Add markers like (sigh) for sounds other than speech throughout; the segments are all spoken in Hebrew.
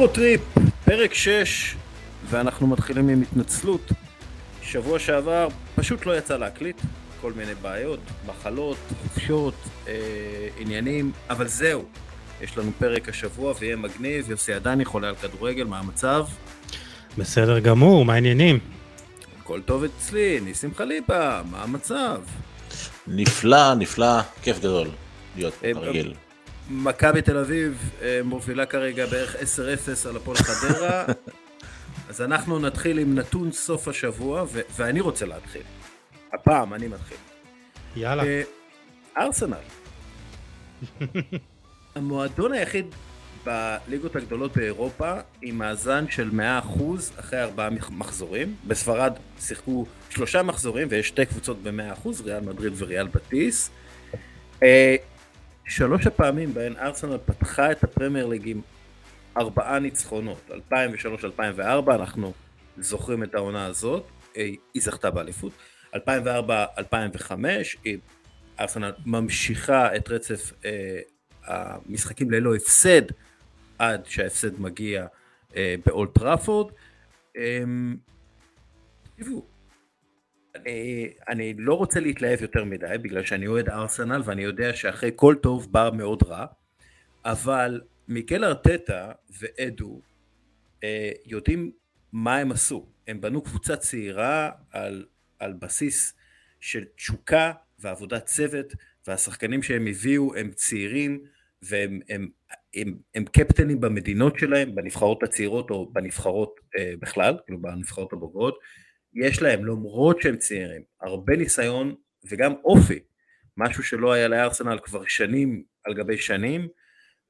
יורוטריפ, פרק 6, ואנחנו מתחילים עם התנצלות. שבוע שעבר פשוט לא יצא להקליט, כל מיני בעיות, מחלות, חופשות, אה, עניינים, אבל זהו. יש לנו פרק השבוע ויהיה מגניב, יוסי עדני חולה על כדורגל, מה המצב? בסדר גמור, מה העניינים? הכל טוב אצלי, ניסים חליפה, מה המצב? נפלא, נפלא, כיף גדול להיות אה, כרגיל. מכבי תל אביב אה, מובילה כרגע בערך 10-0 על הפועל חדרה, (laughs) אז אנחנו נתחיל עם נתון סוף השבוע, ו- ואני רוצה להתחיל. הפעם אני מתחיל. יאללה. אה, ארסנל. (laughs) המועדון היחיד בליגות הגדולות באירופה עם מאזן של 100% אחרי ארבעה מח- מחזורים. בספרד שיחקו שלושה מחזורים ויש שתי קבוצות ב-100%, ריאל מדריד וריאל בטיס. שלוש הפעמים בהן ארסנל פתחה את הפרמייר ליג עם ארבעה ניצחונות, 2003-2004, אנחנו זוכרים את העונה הזאת, היא זכתה באליפות, 2004-2005, היא- ארסנל ממשיכה את רצף אה, המשחקים ללא הפסד, עד שההפסד מגיע אה, באולט טראפורד. אה, תראו, אני, אני לא רוצה להתלהב יותר מדי, בגלל שאני אוהד ארסנל ואני יודע שאחרי כל טוב בא מאוד רע, אבל מיקל ארטטה ואדו אה, יודעים מה הם עשו. הם בנו קבוצה צעירה על, על בסיס של תשוקה ועבודת צוות, והשחקנים שהם הביאו הם צעירים והם הם, הם, הם קפטנים במדינות שלהם, בנבחרות הצעירות או בנבחרות אה, בכלל, כאילו בנבחרות הבוגרות. יש להם, למרות שהם צעירים, הרבה ניסיון וגם אופי, משהו שלא היה לארסנל כבר שנים על גבי שנים,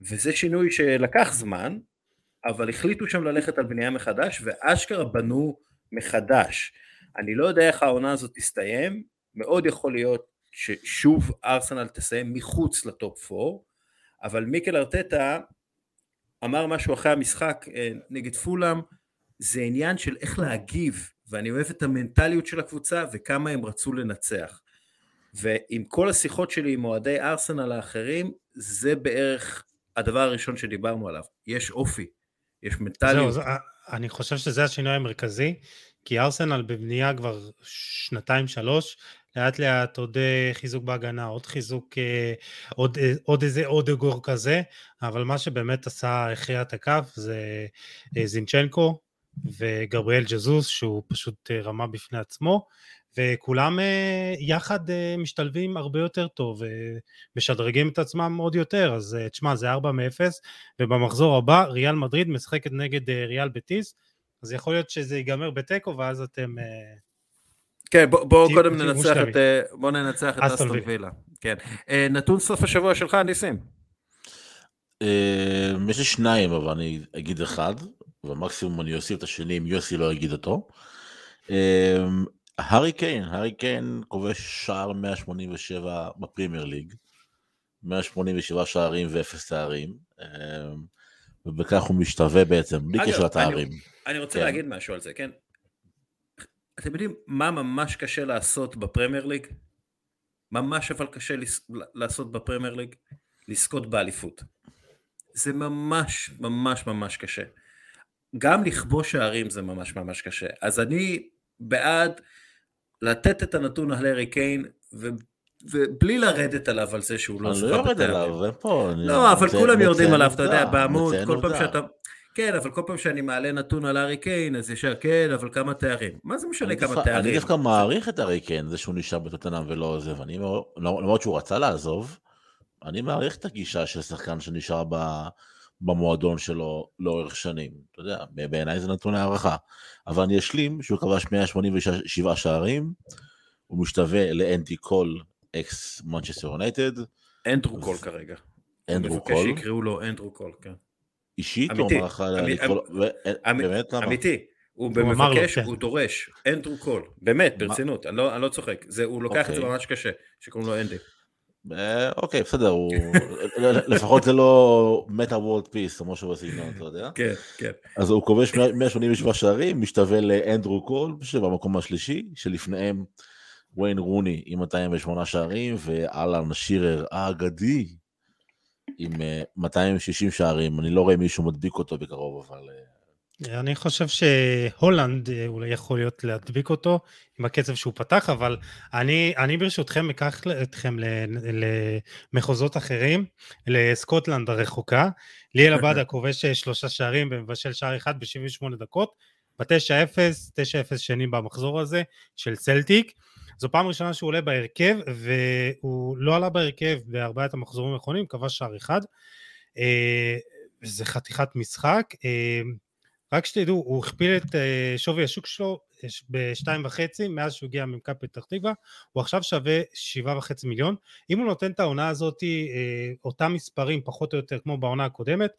וזה שינוי שלקח זמן, אבל החליטו שם ללכת על בנייה מחדש, ואשכרה בנו מחדש. אני לא יודע איך העונה הזאת תסתיים, מאוד יכול להיות ששוב ארסנל תסיים מחוץ לטופ 4, אבל מיקל ארטטה אמר משהו אחרי המשחק אה, נגד פולאם, זה עניין של איך להגיב, ואני אוהב את המנטליות של הקבוצה וכמה הם רצו לנצח. ועם כל השיחות שלי עם אוהדי ארסנל האחרים, זה בערך הדבר הראשון שדיברנו עליו. יש אופי, יש זהו, מנטליות. זה- אני חושב שזה השינוי המרכזי, כי ארסנל בבנייה כבר שנתיים שלוש, לאט לאט עוד אה, חיזוק בהגנה, עוד חיזוק, אה, עוד, אה, עוד איזה עוד אגור כזה, אבל מה שבאמת עשה, הכריע את הכף זה אה, זינצ'נקו וגבריאל ג'זוס, שהוא פשוט אה, רמה בפני עצמו, וכולם אה, יחד אה, משתלבים הרבה יותר טוב, ומשדרגים את עצמם עוד יותר, אז תשמע, זה 4 מ-0, ובמחזור הבא ריאל מדריד משחקת נגד ריאל בטיס, אז יכול להיות שזה ייגמר בתיקו ואז אתם... כן, בוא, בוא קודם ננצח. את, אה, בוא ננצח את אסטון וילה. כן. נתון סוף השבוע שלך, ניסים. יש לי שניים, אבל אני אגיד אחד, ומקסימום אני אוסיף את השני אם יוסי לא יגיד אותו. אה, הארי קיין, הארי קיין כובש שער 187 בפרימייר ליג. 187 שערים ואפס תארים. אה, ובכך הוא משתווה בעצם, בלי קשר לתארים. אני רוצה כן. להגיד משהו על זה, כן? אתם יודעים מה ממש קשה לעשות בפרמייר ליג? ממש אבל קשה לס- לעשות בפרמייר ליג? לזכות באליפות. זה ממש ממש ממש קשה. גם לכבוש שערים זה ממש ממש קשה. אז אני בעד לתת את הנתון על הארי קיין, ו... ובלי לרדת עליו על זה שהוא לא אני זכה לא יורד בתארים. עליו, זה פה. אני לא, אבל כולם יורדים עליו, אתה יודע, בעמוד, כל פעם. שאתה... כן, אבל כל פעם שאני מעלה נתון על הארי קיין, אז ישר, כן, אבל כמה תארים? מה זה משנה אני כמה דווקא- אני תארים? דווקא מעריך את הארי קיין, זה שהוא נשאר בטוטנאם ולא עוזב. אני למרות שהוא רצה לעזוב, אני מעריך את הגישה של שחקן שנשאר במועדון שלו לאורך שנים. אתה יודע, בעיניי זה נתון להערכה. אבל אני אשלים שהוא כבש 187 שערים, הוא משתווה לאנדי קול, אקס מנצ'סטר יונייטד, אנדרו קול כרגע. אנדרו מבקש קול, שיקראו לו אנדרו קול, כן. אישית, הוא אמיתי, אמר לך אמי- לקרוא לו, ו- אמ- באמת למה? אמיתי. הוא מבקש, כן. הוא דורש, אנדרו קול. באמת? ברצינות, אני לא לא צוחק. זה- הוא לוקח את זה אוקיי. ממש קשה, שקוראים לו אנדי. אה, אוקיי, בסדר, הוא... לפחות זה לא מטא וורלד פיס, כמו שהוא בסגנון, אתה יודע? כן, כן. אז הוא כובש 187 שערים, משתווה לאנדרו קול, שבמקום השלישי, שלפניהם וויין רוני עם 208 שערים, ואלן שירר האגדי עם 260 שערים, אני לא רואה מישהו מדביק אותו בקרוב, אבל... אני חושב שהולנד אולי יכול להיות להדביק אותו עם הקצב שהוא פתח, אבל אני, אני ברשותכם אקח אתכם למחוזות אחרים, לסקוטלנד הרחוקה. ליאל עבדה כובש שלושה שערים ומבשל שער אחד ב-78 דקות, ב-9-0, 9-0 שני במחזור הזה של צלטיק. זו פעם ראשונה שהוא עולה בהרכב, והוא לא עלה בהרכב בארבעת המחזורים האחרונים, כבש שער אחד. זה חתיכת משחק. רק שתדעו, הוא הכפיל את אה, שווי השוק שלו אה, בשתיים וחצי מאז שהוא הגיע ממכבי פתח תקווה, הוא עכשיו שווה שבעה וחצי מיליון. אם הוא נותן את העונה הזאת, אה, אותם מספרים פחות או יותר כמו בעונה הקודמת,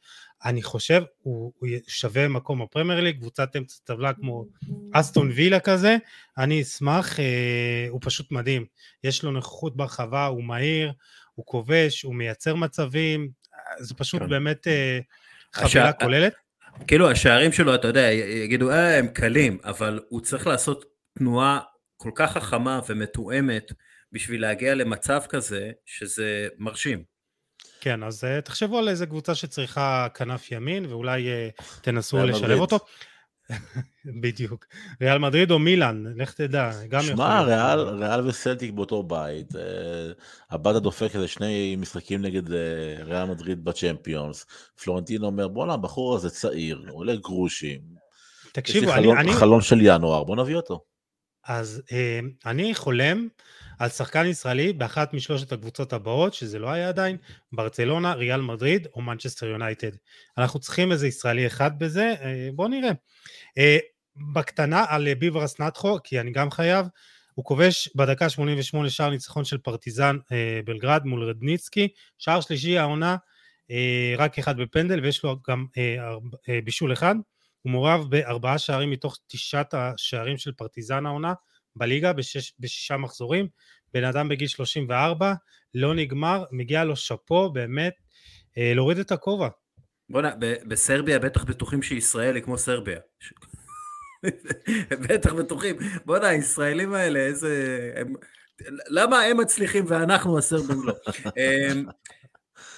אני חושב הוא, הוא שווה מקום בפרמייר ליג, קבוצת אמצע טבלה כמו אסטון וילה כזה, אני אשמח, הוא פשוט מדהים. יש לו נוכחות ברחבה, הוא מהיר, הוא כובש, הוא מייצר מצבים, זה פשוט כן. באמת חבילה. כוללת. כאילו השערים שלו, אתה יודע, יגידו, אה, הם קלים, אבל הוא צריך לעשות תנועה כל כך חכמה ומתואמת בשביל להגיע למצב כזה, שזה מרשים. כן, אז uh, תחשבו על איזה קבוצה שצריכה כנף ימין, ואולי uh, תנסו לשלב אותו. (laughs) בדיוק. ריאל מדריד או מילאן, לך תדע, גם יכול שמע, ריאל, ריאל וסלטיק באותו בית. אה, הבת הדופק איזה שני משחקים נגד אה, ריאל מדריד בצ'מפיונס. פלורנטין אומר, בואנה, הבחור הזה צעיר, עולה גרושים. תקשיבו, יש לי חלון, אני... חלון של ינואר, בוא נביא אותו. אז אה, אני חולם על שחקן ישראלי באחת משלושת הקבוצות הבאות, שזה לא היה עדיין, ברצלונה, ריאל מדריד או מנצ'סטר יונייטד. אנחנו צריכים איזה ישראלי אחד בזה, אה, בואו נראה. אה, בקטנה על ביברס נטחו, כי אני גם חייב, הוא כובש בדקה 88 שער ניצחון של פרטיזן בלגרד מול רדניצקי, שער שלישי העונה, רק אחד בפנדל ויש לו גם בישול אחד. הוא מעורב בארבעה שערים מתוך תשעת השערים של פרטיזן העונה בליגה בשש, בשישה מחזורים, בן אדם בגיל 34, לא נגמר, מגיע לו שאפו באמת אה, להוריד את הכובע. בוא'נה, בסרביה בטח בטוחים שישראל היא כמו סרביה. (laughs) בטח בטוחים. בוא'נה, הישראלים האלה, איזה... הם... למה הם מצליחים ואנחנו הסרבים לא? (laughs) אמ,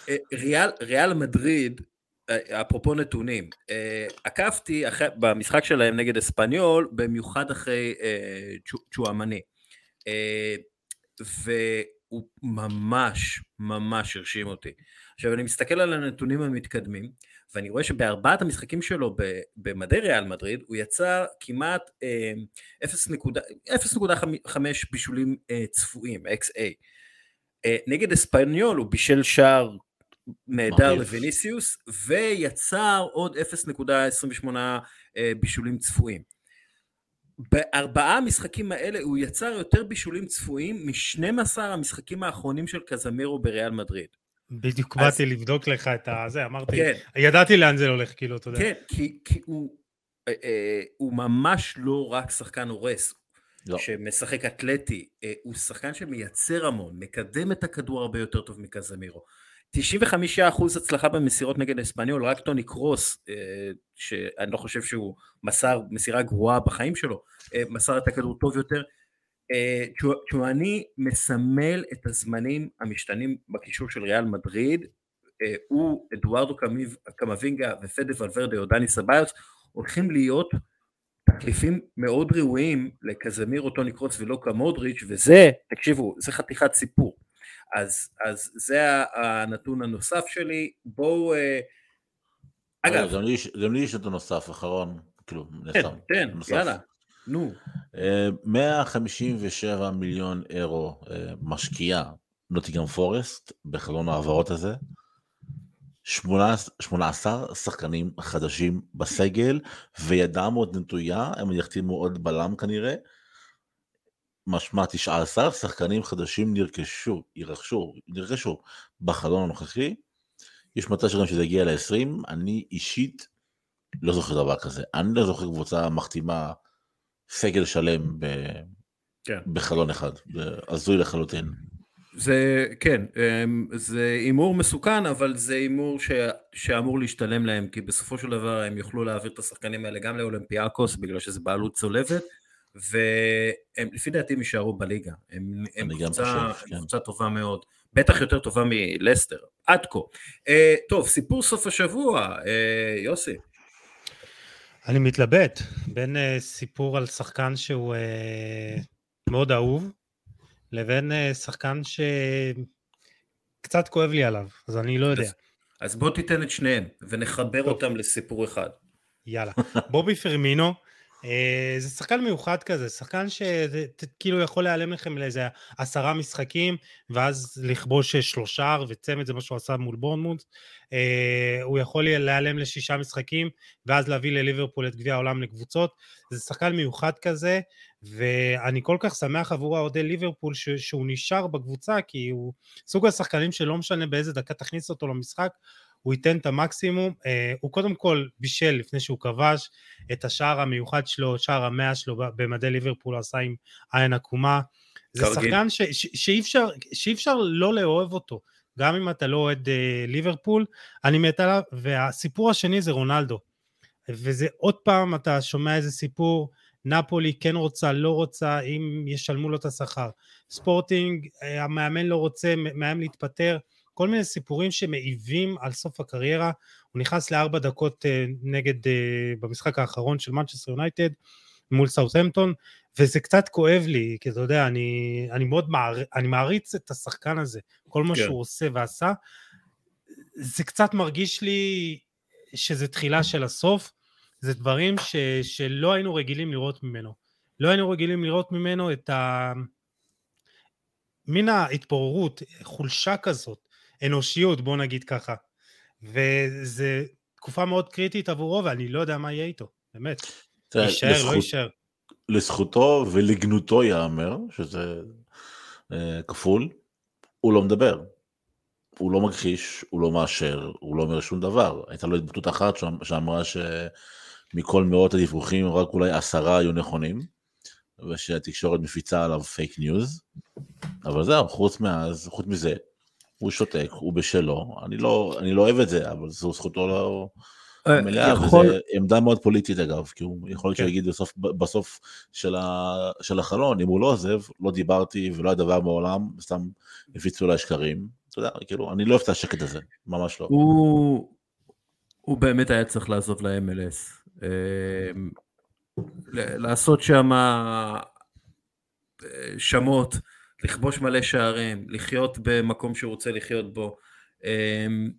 אה, ריאל, ריאל מדריד אפרופו נתונים, אה, עקבתי במשחק שלהם נגד אספניול, במיוחד אחרי אה, צ'ואמני, והוא ממש ממש הרשים אותי. עכשיו אני מסתכל על הנתונים המתקדמים, ואני רואה שבארבעת המשחקים שלו במדי ריאל מדריד, הוא יצא כמעט 0.5 בישולים צפויים, XA. נגד אספניול הוא בישל שער נהדר לוויניסיוס, ויצר עוד 0.28 אה, בישולים צפויים. בארבעה המשחקים האלה הוא יצר יותר בישולים צפויים מ-12 המשחקים האחרונים של קזמירו בריאל מדריד. בדיוק אז... באתי לבדוק לך את הזה, אמרתי, כן. ידעתי לאן זה הולך, כאילו, אתה יודע. כן, כי, כי הוא, אה, אה, הוא ממש לא רק שחקן הורס, לא. שמשחק אתלטי, אה, הוא שחקן שמייצר המון, מקדם את הכדור הרבה יותר טוב מקזמירו. 95% הצלחה במסירות נגד אספניול, רק טוני קרוס, אה, שאני לא חושב שהוא מסר מסירה גרועה בחיים שלו, אה, מסר את הכדור טוב יותר. אה, צ'ואני מסמל את הזמנים המשתנים בקישור של ריאל מדריד, הוא, אדוארדו קמבינגה ופדה ולוורדה או דני סביוס, הולכים להיות תחליפים מאוד ראויים לקזמירו, טוני קרוס ולוקה מודריץ', וזה, תקשיבו, זה חתיכת סיפור. אז, אז זה הנתון הנוסף שלי, בואו... אה, אגב... גם לי יש נתון נוסף, אחרון, כאילו. כן, כן, יאללה, נו. 157 אה, מיליון אירו אה, משקיעה נוטיגם פורסט בחלון ההעברות הזה. 18 שחקנים חדשים בסגל, וידם עוד נטויה, הם יחתימו עוד בלם כנראה, משמע 19 שחקנים חדשים נרכשו, ירכשו, נרכשו בחלון הנוכחי. יש מצב שגם שזה יגיע ל-20, אני אישית לא זוכר דבר כזה. אני לא זוכר קבוצה מחתימה סגל שלם ב... כן. בחלון אחד, זה הזוי לחלוטין. זה, כן, אמ, זה הימור מסוכן, אבל זה הימור ש... שאמור להשתלם להם, כי בסופו של דבר הם יוכלו להעביר את השחקנים האלה גם לאולימפיאקוס, בגלל שזה בעלות צולבת, והם לפי דעתי הם יישארו בליגה, הם, הם קבוצה, חושב, כן. קבוצה טובה מאוד. בטח יותר טובה מלסטר, עד כה. אה, טוב, סיפור סוף השבוע, אה, יוסי. אני מתלבט בין uh, סיפור על שחקן שהוא uh, מאוד אהוב, לבין uh, שחקן שקצת כואב לי עליו, אז אני לא יודע. אז, אז בוא תיתן את שניהם, ונחבר טוב. אותם לסיפור אחד. יאללה. בובי פרמינו, אה, זה שחקן מיוחד כזה, שחקן שכאילו יכול להיעלם לכם לאיזה עשרה משחקים ואז לכבוש שלושה וצמד זה מה שהוא עשה מול בורנמוט, אה, הוא יכול להיעלם לשישה משחקים ואז להביא לליברפול את גביע העולם לקבוצות, זה שחקן מיוחד כזה ואני כל כך שמח עבור האוהדי ליברפול שהוא נשאר בקבוצה כי הוא סוג השחקנים שלא משנה באיזה דקה תכניס אותו למשחק הוא ייתן את המקסימום, אה, הוא קודם כל בישל לפני שהוא כבש את השער המיוחד שלו, שער המאה שלו במדי ליברפול, עשה עם עין עקומה, זה שחקן ש, ש, שאי, אפשר, שאי אפשר לא לאהוב אותו, גם אם אתה לא אוהד אה, ליברפול, אני מת עליו, והסיפור השני זה רונלדו, וזה עוד פעם אתה שומע איזה סיפור, נפולי כן רוצה, לא רוצה, אם ישלמו לו את השכר. ספורטינג, אה, המאמן לא רוצה, מאיים להתפטר, כל מיני סיפורים שמעיבים על סוף הקריירה. הוא נכנס לארבע דקות אה, נגד, אה, במשחק האחרון של מנצ'סטר יונייטד מול סאוטהמפטון, וזה קצת כואב לי, כי אתה יודע, אני, אני מאוד מער, אני מעריץ את השחקן הזה, כל מה כן. שהוא עושה ועשה. זה קצת מרגיש לי שזה תחילה של הסוף, זה דברים ש, שלא היינו רגילים לראות ממנו. לא היינו רגילים לראות ממנו את ה... מין ההתפוררות, חולשה כזאת, אנושיות, בוא נגיד ככה. וזה תקופה מאוד קריטית עבורו, ואני לא יודע מה יהיה איתו, באמת. יישאר, לא יישאר. לזכותו ולגנותו ייאמר, שזה אה, כפול, הוא לא מדבר. הוא לא מכחיש, הוא לא מאשר, הוא לא אומר שום דבר. הייתה לו התבטאות אחת שאמרה שמכל מאות הדיווחים רק אולי עשרה היו נכונים, ושהתקשורת מפיצה עליו fake news, אבל זהו, חוץ מאז, חוץ מזה, הוא שותק, הוא בשלו, אני לא, אני לא אוהב את זה, אבל זו זכותו לא... אה, מלאה, יכול... וזו עמדה מאוד פוליטית אגב, כי הוא יכול להיות כן. שיגיד בסוף, בסוף של, ה, של החלון, אם הוא לא עוזב, לא דיברתי ולא היה דבר מעולם, סתם הפיצו אולי שקרים, אתה יודע, כאילו, אני לא אוהב את השקט הזה, ממש לא. הוא, הוא באמת היה צריך לעזוב ל-MLS, אה, לעשות שם אה, שמות, לכבוש מלא שערים, לחיות במקום שהוא רוצה לחיות בו. אמ,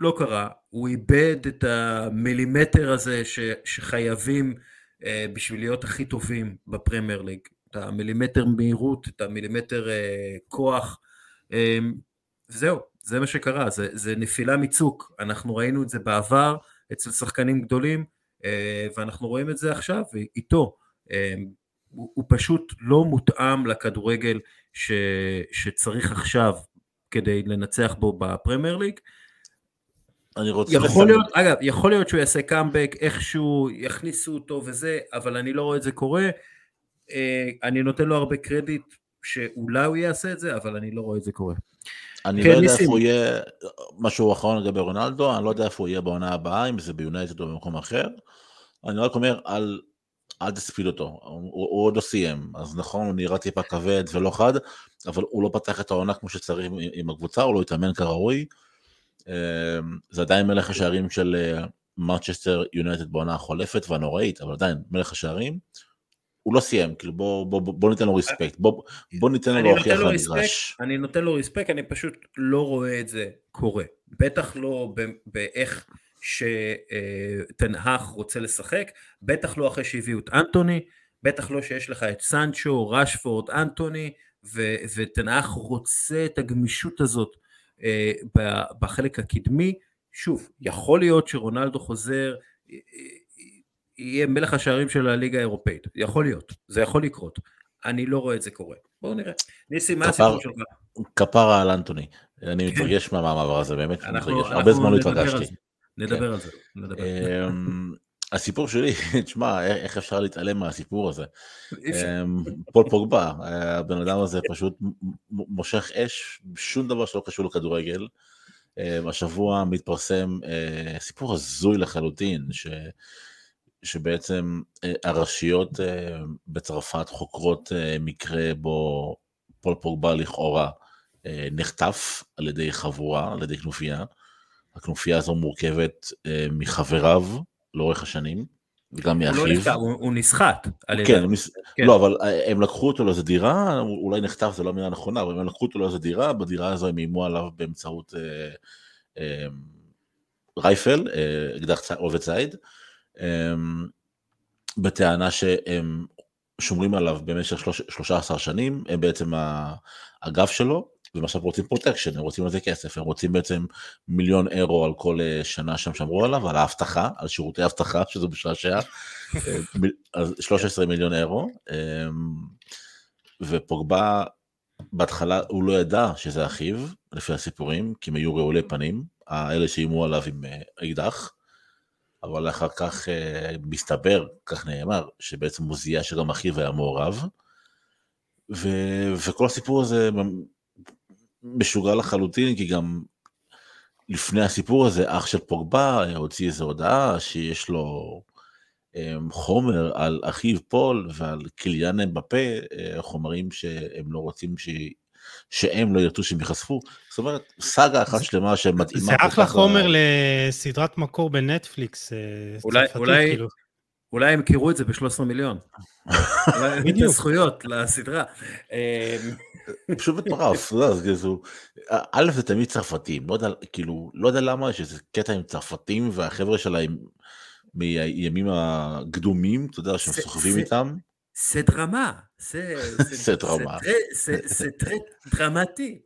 לא קרה, הוא איבד את המילימטר הזה ש, שחייבים אה, בשביל להיות הכי טובים בפרמייר ליג, את המילימטר מהירות, את המילימטר אה, כוח, אמ, זהו, זה מה שקרה, זה, זה נפילה מצוק, אנחנו ראינו את זה בעבר אצל שחקנים גדולים, אה, ואנחנו רואים את זה עכשיו איתו. אמ, הוא, הוא פשוט לא מותאם לכדורגל ש, שצריך עכשיו כדי לנצח בו בפרמייר ליג. אני רוצה... יכול לסיים. להיות, אגב, יכול להיות שהוא יעשה קאמבק, איכשהו יכניסו אותו וזה, אבל אני לא רואה את זה קורה. אה, אני נותן לו הרבה קרדיט שאולי הוא יעשה את זה, אבל אני לא רואה את זה קורה. אני כן, לא יודע ניסים. איפה הוא יהיה, משהו אחרון לגבי רונלדו, אני לא יודע איפה הוא יהיה בעונה הבאה, אם זה ביונייטד או במקום אחר. אני רק אומר, על אל תספיד אותו, הוא, הוא עוד לא סיים, אז נכון, הוא נראה טיפה כבד ולא חד, אבל הוא לא פתח את העונה כמו שצריך עם, עם הקבוצה, הוא לא התאמן כראוי. אמ, זה עדיין מלך השערים של מרצ'סטר אה, יונייטד בעונה החולפת והנוראית, אבל עדיין מלך השערים. הוא לא סיים, כאילו בוא, בוא, בוא, בוא ניתן לו ריספקט, בוא, בוא ניתן לו להוכיח למגרש. אני נותן לו ריספקט, אני פשוט לא רואה את זה קורה. בטח לא באיך שתנהך רוצה לשחק, בטח לא אחרי שהביאו את אנטוני, בטח לא שיש לך את סנצ'ו, רשפורד, אנטוני, ותנהך רוצה את הגמישות הזאת אה, בחלק הקדמי. שוב, יכול להיות שרונלדו חוזר, יהיה מלך השערים של הליגה האירופאית, יכול להיות, זה יכול לקרות. אני לא רואה את זה קורה. בואו נראה. ניסי, מה הסיפור שלך? כפרה על אנטוני. אני כן. מתרגש מהמעבר הזה, באמת מתרגש. הרבה זמן לא התרגשתי. נדבר. על זה. אמ, הסיפור שלי, (laughs) תשמע, איך אפשר להתעלם מהסיפור הזה? אמ, פול פוגבה, הבן אדם הזה פשוט מושך אש, שום דבר שלא קשור לכדורגל. אמ, השבוע מתפרסם אה, סיפור הזוי לחלוטין, ש... שבעצם אה, הרשויות אה, בצרפת חוקרות מקרה בו פול פוגבה לכאורה נחטף על ידי חבורה, על ידי כנופיה. הכנופיה הזו מורכבת אה, מחבריו לאורך השנים, וגם מאחיו. הוא לא נחטף, הוא, הוא נסחט. על כן, ידי... כן, לא, אבל אה, הם לקחו אותו לאיזה דירה, אולי נחטף זה לא המילה נכונה, אבל הם לקחו אותו לאיזה דירה, בדירה הזו הם איימו עליו באמצעות אה, אה, רייפל, אה, אקדח עובד צייד, אה, בטענה שהם שומרים עליו במשך 13 שנים, הם בעצם האגף שלו, והם עכשיו רוצים protection, הם רוצים על זה כסף, הם רוצים בעצם מיליון אירו על כל אה, שנה שהם שמרו עליו, על האבטחה, על שירותי אבטחה, (laughs) שזה משעשע, אה, אז 13 מיליון אירו, אמ, ופוגבה, בהתחלה הוא לא ידע שזה אחיו, לפי הסיפורים, כי הם היו רעולי פנים, האלה שאיימו עליו עם אה, אקדח, אבל אחר כך מסתבר, כך נאמר, שבעצם הוא זיהה שגם אחיו היה מעורב, ו... וכל הסיפור הזה משוגע לחלוטין, כי גם לפני הסיפור הזה, אח של פוגבה הוציא איזו הודעה שיש לו um, חומר על אחיו פול ועל קיליאן אמבפה, uh, חומרים שהם לא רוצים ש... שהם לא ירצו שהם ייחשפו. זאת אומרת, סאגה אחת שלמה שמתאימה. זה אחלה חומר לסדרת מקור בנטפליקס. אה, אולי, אולי, כאילו. אולי הם קירו את זה ב-13 מיליון. (laughs) בדיוק. זכויות לסדרה. אמ, פשוט מטורף, א' זה תמיד צרפתים, לא יודע, כאילו, לא יודע למה יש איזה קטע עם צרפתים והחבר'ה שלהם מימים הקדומים, אתה יודע, שהם סוחבים איתם. זה דרמה, זה (laughs) דרמה. זה דרמטי.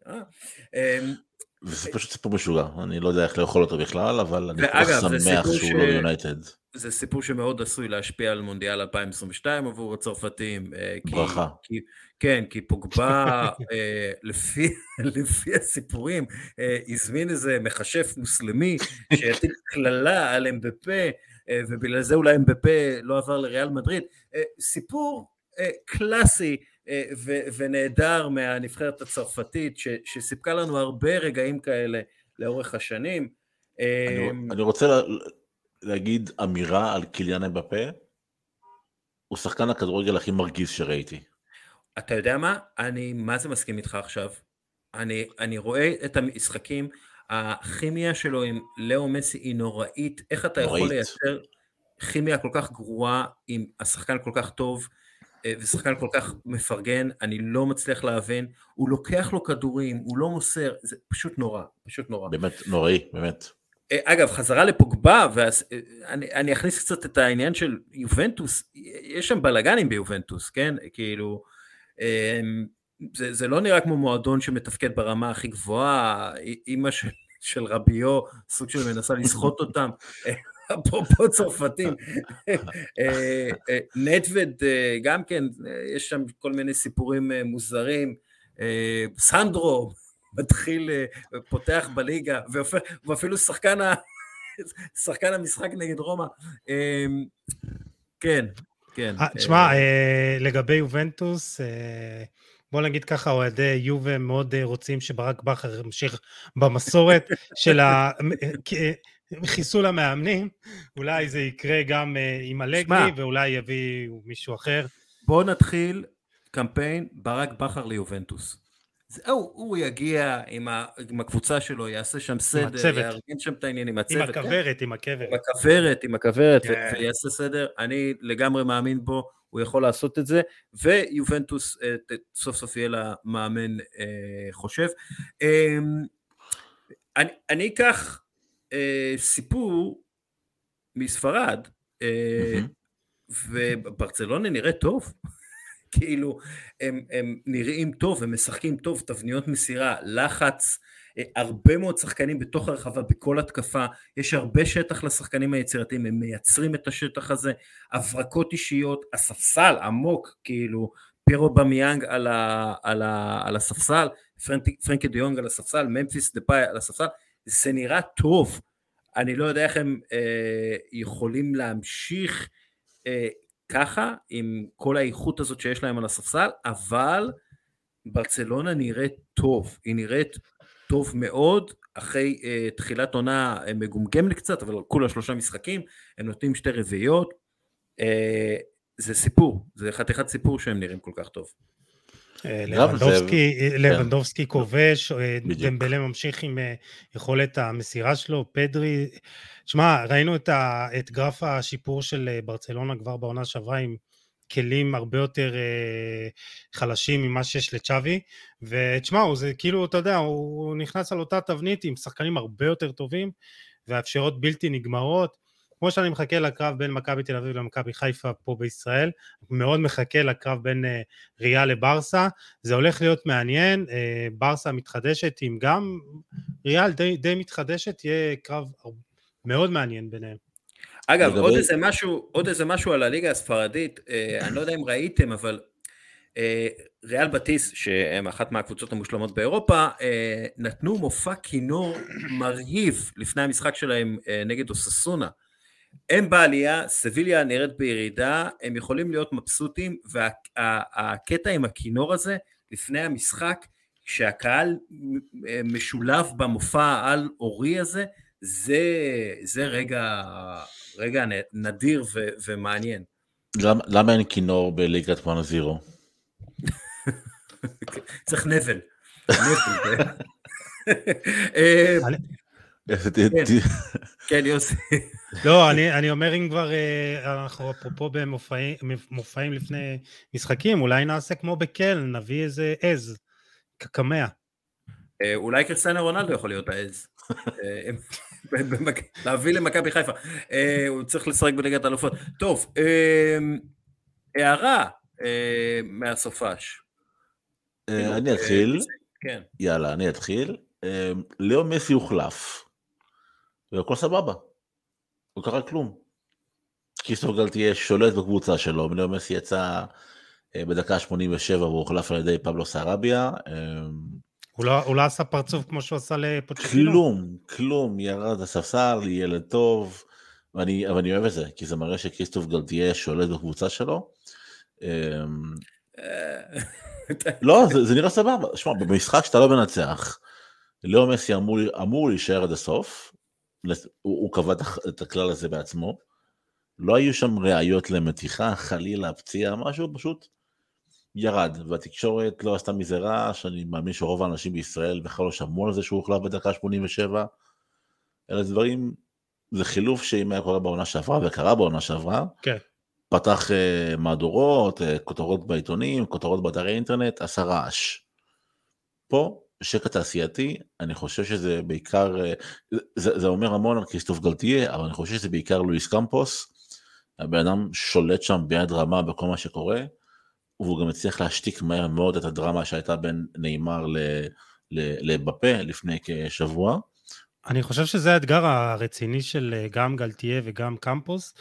וזה פשוט סיפור משוגע, אני לא יודע איך לאכול אותו בכלל, אבל אני כל כך שמח שהוא לא יונייטד. זה סיפור שמאוד עשוי להשפיע על מונדיאל 2022 עבור הצרפתים. אה, ברכה. כי, כן, כי פוגבה, (laughs) אה, לפי, לפי הסיפורים, אה, הזמין איזה מכשף מוסלמי שיטיל קללה על אמבפה, ובגלל זה אולי אמבפה לא עבר לריאל מדריד. סיפור קלאסי ונהדר מהנבחרת הצרפתית, שסיפקה לנו הרבה רגעים כאלה לאורך השנים. אני, אני רוצה להגיד אמירה על קיליאן אמבפה, הוא שחקן הכדורגל הכי מרגיז שראיתי. אתה יודע מה? אני מה זה מסכים איתך עכשיו. אני, אני רואה את המשחקים, הכימיה שלו עם לאו מסי היא נוראית, איך אתה נוראית. יכול לייצר כימיה כל כך גרועה עם השחקן כל כך טוב, אה, ושחקן כל כך מפרגן, אני לא מצליח להבין, הוא לוקח לו כדורים, הוא לא מוסר, זה פשוט נורא, פשוט נורא. באמת נוראי, באמת. אה, אגב, חזרה לפוגבה, ואני אה, אכניס קצת את העניין של יובנטוס, יש שם בלאגנים ביובנטוס, כן? כאילו, אמ, זה, זה לא נראה כמו מועדון שמתפקד ברמה הכי גבוהה, אימא של, של רביו, סוג של מנסה לסחוט אותם, (laughs) אפרופו צרפתים, נטווד גם כן, יש שם כל מיני סיפורים מוזרים, סנדרו, מתחיל, אה, פותח בליגה, ואפילו שחקן, ה... שחקן המשחק נגד רומא. כן, כן. אה, תשמע, אה, לגבי יובנטוס, בוא נגיד ככה, אוהדי יובה מאוד רוצים שברק בכר ימשיך במסורת של חיסול המאמנים, אולי זה יקרה גם עם אלגרי, ואולי יביאו מישהו אחר. בוא נתחיל קמפיין ברק בכר ליובנטוס. זהו, הוא יגיע עם, ה, עם הקבוצה שלו, יעשה שם סדר, יארגן שם את העניינים, הצוות. עם הכוורת, כן? עם הכוורת. עם הכוורת, עם הכוורת, כן. ויעשה סדר. אני לגמרי מאמין בו, הוא יכול לעשות את זה, ויובנטוס אה, סוף סוף יהיה לה מאמן אה, חושב. אה, אני, אני אקח אה, סיפור מספרד, אה, mm-hmm. וברצלונה נראה טוב. (laughs) כאילו, הם, הם נראים טוב, הם משחקים טוב, תבניות מסירה, לחץ, אה, הרבה מאוד שחקנים בתוך הרחבה, בכל התקפה, יש הרבה שטח לשחקנים היצירתיים, הם מייצרים את השטח הזה, הברקות אישיות, הספסל עמוק, כאילו, פירו במיאנג על, ה, על, ה, על הספסל, פרנקי, פרנקי דיונג על הספסל, ממפיס דה פאי על הספסל, זה נראה טוב, אני לא יודע איך הם אה, יכולים להמשיך אה, ככה, עם כל האיכות הזאת שיש להם על הספסל, אבל ברצלונה נראית טוב, היא נראית טוב מאוד, אחרי uh, תחילת עונה מגומגמת קצת, אבל כולה שלושה משחקים, הם נותנים שתי רביעיות, uh, זה סיפור, זה חתיכת סיפור שהם נראים כל כך טוב. אה, לבנדובסקי, זה- לבנדובסקי כובש, אה. דמבלה ממשיך עם אה, יכולת המסירה שלו, פדרי, שמע, ראינו את, ה, את גרף השיפור של אה, ברצלונה כבר בעונה שעברה עם כלים הרבה יותר אה, חלשים ממה שיש לצ'אבי, ותשמע, זה כאילו, אתה יודע, הוא נכנס על אותה תבנית עם שחקנים הרבה יותר טובים, והאפשרות בלתי נגמרות. כמו שאני מחכה לקרב בין מכבי תל אביב למכבי חיפה פה בישראל, מאוד מחכה לקרב בין אה, ריאל לברסה, זה הולך להיות מעניין, אה, ברסה מתחדשת עם גם ריאל די, די מתחדשת, יהיה קרב מאוד מעניין ביניהם. אגב, לגבי- עוד איזה משהו, עוד איזה משהו על הליגה הספרדית, אה, אני לא יודע אם ראיתם, אבל ריאל בטיס, שהם אחת מהקבוצות המושלמות באירופה, נתנו מופע כינור מרהיב לפני המשחק שלהם נגד אוססונה. הם בעלייה, סביליה נראית בירידה, הם יכולים להיות מבסוטים, והקטע עם הכינור הזה, לפני המשחק, כשהקהל אה, משולב במופע העל-אורי הזה, זה, זה רגע, רגע נדיר ו, ומעניין. למ- למה אין כינור בליגת 1-0? (laughs) צריך נבל. (laughs) (laughs) אה, כן, יוסי. לא, אני, אני אומר אם כבר אה, אנחנו אפרופו במופעים מופעים לפני משחקים, אולי נעשה כמו בקל, נביא איזה עז, קקמע. אה, אולי קריסטיאנו רונלדו יכול להיות העז. אה, להביא למכבי חיפה. הוא צריך לשחק בליגת האלופות. טוב, אה, הערה מהסופש. כאילו, אני אתחיל, כן. יאללה, אני אתחיל. אה, ליאו מסי הוחלף, והכל סבבה. לא קרה כלום. קיסטו תהיה שולט בקבוצה שלו, ליאו מסי יצא אה, בדקה 87 והוא הוחלף על ידי פבלו סרביה. אה, הוא לא, הוא לא עשה פרצוף כמו שהוא עשה לפוצ'טינו? כלום, כלום, ירד לספסל, ילד טוב, ואני, אבל אני אוהב את זה, כי זה מראה שכריסטוף גלתיה שולט בקבוצה שלו. אה, לא, זה, זה נראה סבבה. שמע, במשחק שאתה לא מנצח, ליאו מסי אמור, אמור להישאר עד הסוף, הוא, הוא קבע את הכלל הזה בעצמו. לא היו שם ראיות למתיחה, חלילה, פציעה, משהו, פשוט ירד. והתקשורת לא עשתה מזה רעש, אני מאמין שרוב האנשים בישראל בכלל לא שמעו על זה שהוא הוחלף בדקה 87. אלה דברים, זה חילוף שאם היה קורה בעונה שעברה, וקרה בעונה שעברה, כן. פתח uh, מהדורות, uh, כותרות בעיתונים, כותרות באתרי אינטרנט, עשה רעש. פה, שקע תעשייתי, אני חושב שזה בעיקר, uh, זה, זה אומר המון על כריסטוף גלתיה, אבל אני חושב שזה בעיקר לואיס קמפוס. הבן אדם שולט שם ביד רמה בכל מה שקורה, והוא גם הצליח להשתיק מהר מאוד את הדרמה שהייתה בין נאמר לבפה לפני כשבוע. אני חושב שזה האתגר הרציני של אה, גם גלתיה וגם קמפוס.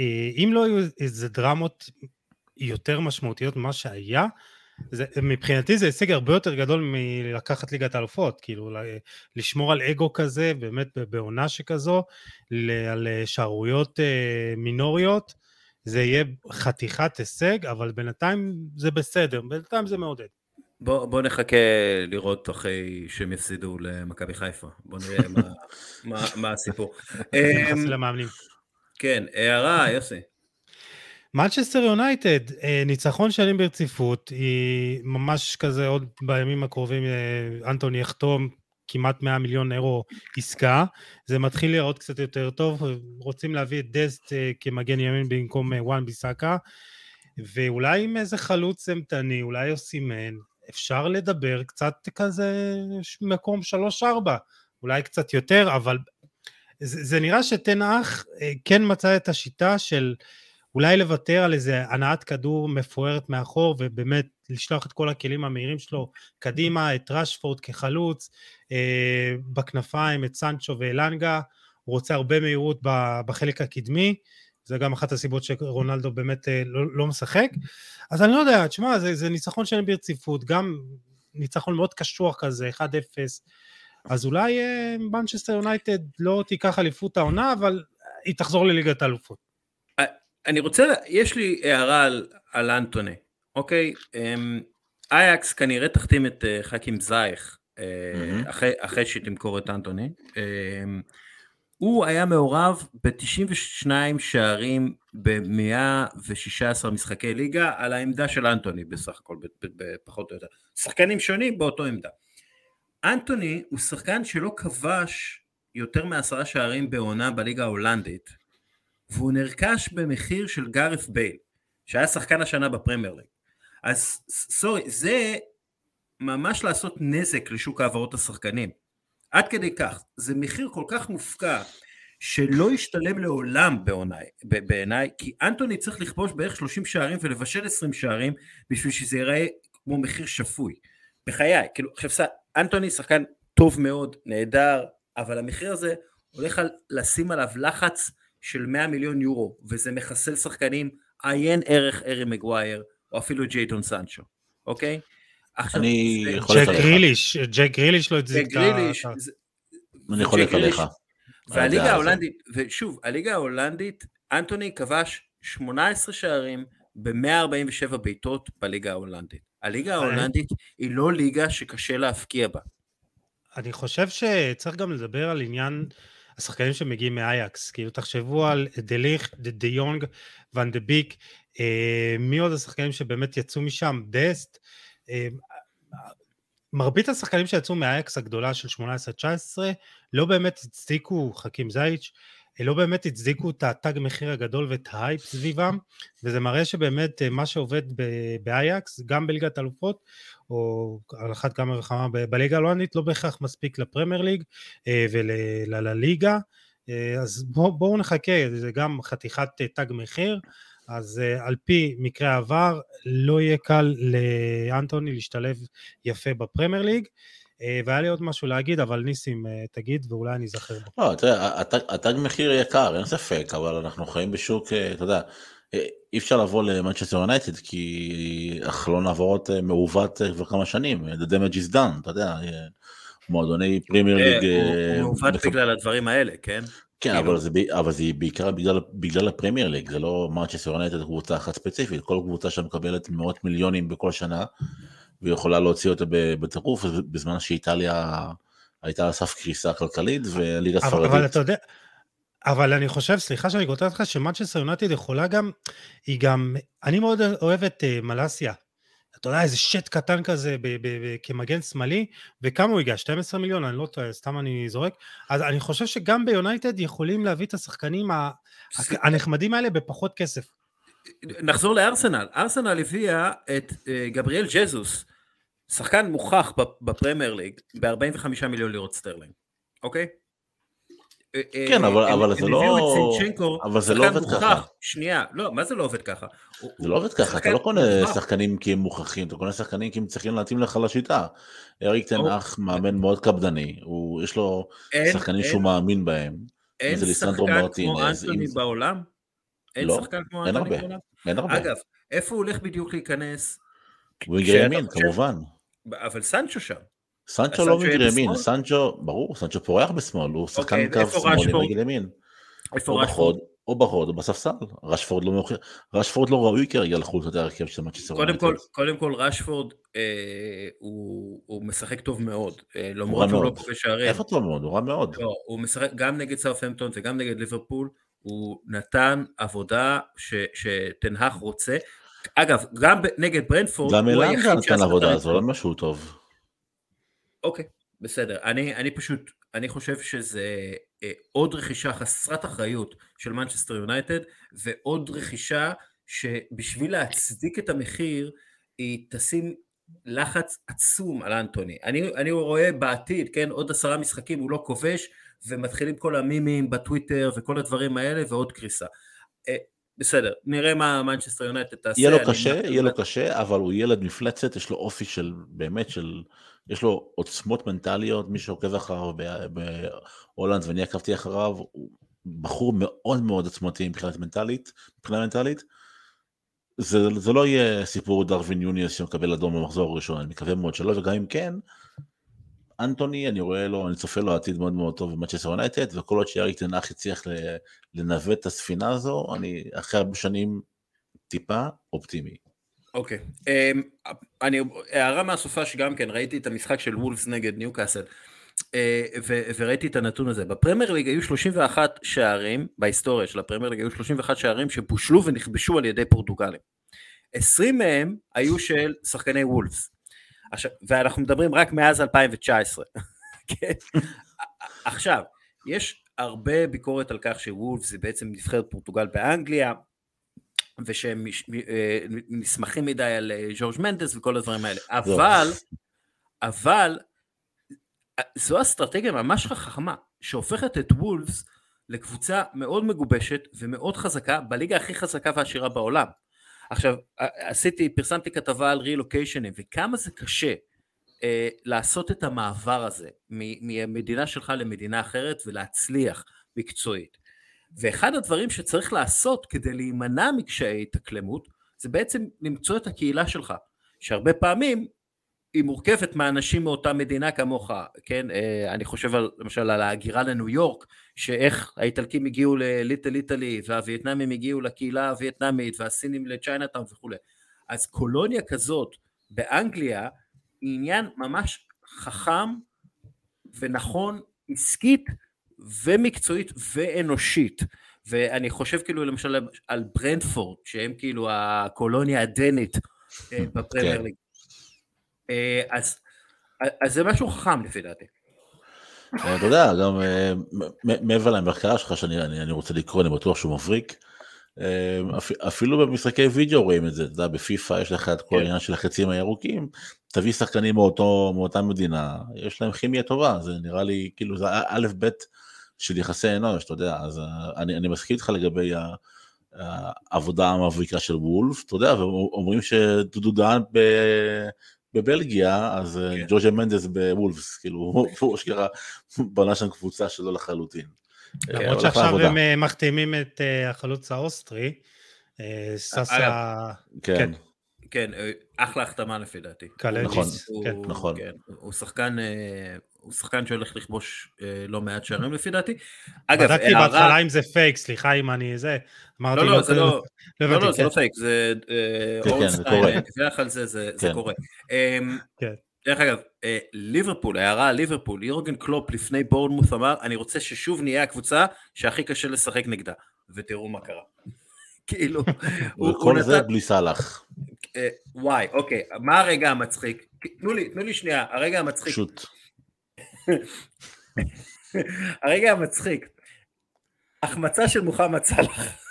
אה, אם לא היו איזה דרמות יותר משמעותיות ממה שהיה, זה, מבחינתי זה הישג הרבה יותר גדול מלקחת ליגת האלופות, כאילו לשמור על אגו כזה, באמת בעונה שכזו, ל- על אה, שערוריות אה, מינוריות, זה יהיה חתיכת הישג, אבל בינתיים זה בסדר, בינתיים זה מעודד. בוא, בוא נחכה לראות אחרי שהם יפסידו למכבי חיפה. בוא נראה מה, מה, מה הסיפור. (laughs) ביחס אמ, למאמנים. כן, הערה, יוסי. מנצ'סטר יונייטד, אה, ניצחון שנים ברציפות, היא ממש כזה עוד בימים הקרובים אה, אנטוני יחתום כמעט 100 מיליון אירו עסקה, זה מתחיל להיראות קצת יותר טוב, רוצים להביא את דסט אה, כמגן ימין במקום וואן ביסאקה, ואולי עם איזה חלוץ אימתני, אולי אוסימן, אפשר לדבר קצת כזה מקום 3-4, אולי קצת יותר, אבל זה, זה נראה שתנח אה, כן מצא את השיטה של אולי לוותר על איזה הנעת כדור מפוארת מאחור ובאמת לשלוח את כל הכלים המהירים שלו קדימה, את רשפורד כחלוץ, אה, בכנפיים את סנצ'ו ואלנגה, הוא רוצה הרבה מהירות בחלק הקדמי, זה גם אחת הסיבות שרונלדו באמת אה, לא, לא משחק. אז אני לא יודע, תשמע, זה, זה ניצחון שלהם ברציפות, גם ניצחון מאוד קשוח כזה, 1-0, אז אולי אה, מנצ'סטר יונייטד לא תיקח אליפות העונה, אבל היא תחזור לליגת האלופות. אני רוצה, יש לי הערה על, על אנטוני, אוקיי? אמ, אייקס כנראה תחתים את אה, חכים זייך מהמם. אחרי, אחרי שהיא תמכור את אנטוני. אמ, הוא היה מעורב ב-92 שערים ב-116 משחקי ליגה על העמדה של אנטוני בסך הכל, פחות או יותר. שחקנים שונים באותו עמדה. אנטוני הוא שחקן שלא כבש יותר מעשרה שערים בעונה בליגה ההולנדית, והוא נרכש במחיר של גארף בייל, שהיה שחקן השנה בפרמייר ליג. אז סורי, זה ממש לעשות נזק לשוק העברות השחקנים. עד כדי כך, זה מחיר כל כך מופקע, שלא ישתלם לעולם בעיניי, כי אנטוני צריך לכבוש בערך 30 שערים ולבשל 20 שערים בשביל שזה ייראה כמו מחיר שפוי. בחיי, כאילו, עכשיו אנטוני שחקן טוב מאוד, נהדר, אבל המחיר הזה הולך על לשים עליו לחץ של 100 מיליון יורו, וזה מחסל שחקנים עיין ערך ארי מגווייר, או אפילו ג'ייטון סנצ'ו, אוקיי? עכשיו, אני יכול ג'ק גריליש, ג'ק גריליש לא הצדיק את ה... אני חולק עליך. והליגה ההולנדית, ושוב, הליגה ההולנדית, אנטוני כבש 18 שערים ב-147 בעיטות בליגה ההולנדית. הליגה ההולנדית היא לא ליגה שקשה להבקיע בה. אני חושב שצריך גם לדבר על עניין השחקנים שמגיעים מאייקס, כאילו תחשבו על דה ליך, דה יונג, ואן דה ביק, אה, מי עוד השחקנים שבאמת יצאו משם, דסט, אה, מרבית השחקנים שיצאו מאייקס הגדולה של 18-19 לא באמת הצדיקו, חכים זייץ', לא באמת הצדיקו את התג מחיר הגדול ואת ההייפ סביבם, וזה מראה שבאמת אה, מה שעובד באייקס, גם בליגת אלופות, או על אחת כמה וכמה בליגה הלואנית, לא בהכרח מספיק לפרמייר ליג אה, ולליגה, אה, אז בואו בוא נחכה, זה גם חתיכת תג מחיר, אז על פי מקרה העבר, לא יהיה קל לאנטוני להשתלב יפה בפרמייר ליג. אה, והיה לי עוד משהו להגיד, אבל ניסים אה, תגיד ואולי אני אזכר בו. לא, תראה, התג מחיר יקר, אין ספק, אבל אנחנו חיים בשוק, אה, אתה יודע, אי אפשר לבוא למנצ'סטר יונייטד כי חלון העברות מעוות כבר כמה שנים, the damage is done, אתה יודע, מועדוני פרימייר ליג... הוא מעוות בגלל הדברים האלה, כן? כן, כאילו- אבל זה, אבל זה בעיקר בגלל, בגלל הפרמייר ליג, זה לא מנצ'סטר יונייטד קבוצה אחת ספציפית, כל קבוצה שמקבלת מאות מיליונים בכל שנה, ויכולה להוציא אותה בטירוף, בזמן שאיטליה הייתה על סף קריסה כלכלית, וליגה ספרדית. אבל אתה יודע, אבל אני חושב, סליחה שאני כותב לך, שמנצ'סטר יונטד יכולה גם, היא גם, אני מאוד אוהב את uh, מלאסיה. אתה יודע, איזה שט קטן כזה ב- ב- ב- כמגן שמאלי, וכמה הוא הגיע? 12 מיליון? אני לא טועה, סתם אני זורק. אז אני חושב שגם ביונייטד יכולים להביא את השחקנים הנחמדים האלה בפחות כסף. נחזור לארסנל, ארסנל הביאה את אה, גבריאל ג'זוס, שחקן מוכח בפרמייר ליג, ב-45 מיליון לירות סטרלינג, אוקיי? אה, אה, כן, אבל, אבל זה לא... אבל זה לא עובד מוכח. ככה. שנייה, לא, מה זה לא עובד ככה? זה לא עובד ככה, אתה לא קונה שחקנים כי הם מוכחים, אתה קונה שחקנים כי הם צריכים להתאים לך לשיטה. אריק טן האח מאמן מאוד קפדני, יש לו שחקנים שהוא מאמין בהם. אין שחקן כמו אנטוני בעולם? אין לא, שחקן כמו אין הרבה, אין הרבה. אגב, איפה הוא הולך בדיוק להיכנס? winger ימין, כמובן. אבל סנצ'ו שם. סנצ'ו לא winger ימין, סנצ'ו, ברור, סנצ'ו פורח בשמאל, הוא שחקן אוקיי, קו שמאל עם רגל ימין. איפה רשפורד? או בחוד או בספסל, רשפורד לא מוכר, רשפורד לא ראוי כרגע לחוץ את ההרכב של מנצ'סטר קודם כל, קודם כל רשפורד אה, הוא, הוא משחק טוב מאוד, אה, למרות שהוא לא כובש שערים. איפה טוב מאוד? הוא רע מאוד. לא, הוא משחק גם נגד סאופהמפטון וגם נגד ליברפול, הוא נתן עבודה ש, שתנהך רוצה. אגב, גם נגד ברנפורד, גם אלנגה נתן עבודה, זה לא משהו טוב. אוקיי, בסדר. אני, אני פשוט, אני חושב שזה אה, עוד רכישה חסרת אחריות של מנצ'סטר יונייטד, ועוד רכישה שבשביל להצדיק את המחיר, היא תשים לחץ עצום על אנטוני. אני, אני רואה בעתיד, כן, עוד עשרה משחקים הוא לא כובש, ומתחילים כל המימים בטוויטר וכל הדברים האלה ועוד קריסה. אה, בסדר, נראה מה מנצ'סטר יונייטד תעשה. יהיה לו קשה, יהיה לו קשה, אבל הוא ילד מפלצת, יש לו אופי של, באמת של, יש לו עוצמות מנטליות, מי שעוקב אחריו בהולנד ואני עקבתי אחריו, הוא בחור מאוד מאוד עוצמתי מבחינת מנטלית, מבחינה מנטלית. זה, זה לא יהיה סיפור דרווין נונייז שמקבל אדום במחזור הראשון, אני מקווה מאוד שלא, וגם אם כן, אנטוני, אני רואה לו, אני צופה לו עתיד מאוד מאוד טוב במנצ'סטר יונייטד, וכל עוד שאריק טן האח הצליח לנווט את הספינה הזו, אני אחרי הרבה שנים טיפה אופטימי. אוקיי, אוקיי. אמ, אמ, אני, הערה מהסופה שגם כן, ראיתי את המשחק של וולפס נגד ניוקאסל. אה, ו- וראיתי את הנתון הזה. בפרמייר ליג היו 31 שערים, בהיסטוריה של הפרמייר ליג היו 31 שערים שבושלו ונכבשו על ידי פורטוגלים. 20 מהם היו של שחקני וולפס. עכשיו, ואנחנו מדברים רק מאז 2019. (laughs) כן? עכשיו, יש הרבה ביקורת על כך שוולפס זה בעצם נבחרת פורטוגל באנגליה, ושהם אה, נסמכים מדי על אה, ז'ורג' מנדס וכל הדברים האלה. אבל, אבל, זו אסטרטגיה ממש חכמה, שהופכת את וולפס לקבוצה מאוד מגובשת ומאוד חזקה, בליגה הכי חזקה ועשירה בעולם. עכשיו, עשיתי, פרסמתי כתבה על רילוקיישנים, וכמה זה קשה אה, לעשות את המעבר הזה ממדינה שלך למדינה אחרת ולהצליח מקצועית. ואחד הדברים שצריך לעשות כדי להימנע מקשיי התאקלמות, זה בעצם למצוא את הקהילה שלך, שהרבה פעמים היא מורכבת מאנשים מאותה מדינה כמוך, כן? אה, אני חושב על, למשל על ההגירה לניו יורק, שאיך האיטלקים הגיעו לליטל איטלי, והווייטנאמים הגיעו לקהילה הווייטנאמית, והסינים לצ'יינאטאון וכולי. אז קולוניה כזאת באנגליה היא עניין ממש חכם ונכון עסקית ומקצועית ואנושית. ואני חושב כאילו למשל על ברנדפורד, שהם כאילו הקולוניה הדנית אה, בפרמייר כן. ליג. אה, אז, אז זה משהו חכם לפי דעתי. אה, אתה יודע, גם מעבר למחקר שלך שאני רוצה לקרוא, אני בטוח שהוא מבריק. אפילו במשחקי וידאו רואים את זה, אתה יודע, בפיפא יש לך את כל כן. העניין של החצים הירוקים, תביא שחקנים מאותו, מאותה מדינה, יש להם כימיה טובה, זה נראה לי, כאילו, זה א' ב' של יחסי אנוש, אתה יודע, אז אני, אני מסכים איתך לגבי העבודה המבריקה של וולף, אתה יודע, ואומרים שדודו דהן בבלגיה, אז כן. ג'וג'ה מנדס בוולפס, כאילו, הוא אשכרה בנה שם קבוצה שלו לחלוטין. למרות שעכשיו הם אה, מחתימים את אה, החלוץ האוסטרי, אה, סשה... כן. כן. כן, אחלה החתמה לפי דעתי. נכון, כן. נכון. כן, הוא שחקן, הוא שחקן שהולך לכבוש לא מעט שערים לפי דעתי. אגב, בדקתי בהתחלה אם זה פייק, סליחה אם אני זה, אמרתי לא, לא, זה לא, לא, לא, זה לא פייק, זה אורנסטיין, דיווח על זה, זה קורה. אמ, כן. דרך אגב, אה, ליברפול, הערה על ליברפול, יורגן קלופ לפני בורנמות' אמר, אני רוצה ששוב נהיה הקבוצה שהכי קשה לשחק נגדה, ותראו מה קרה. (laughs) כאילו, (laughs) וכל זה בלי סאלח. אה, וואי, אוקיי, מה הרגע המצחיק? תנו לי, תנו לי שנייה, הרגע המצחיק. פשוט. הרגע המצחיק, החמצה של מוחמד סאלח.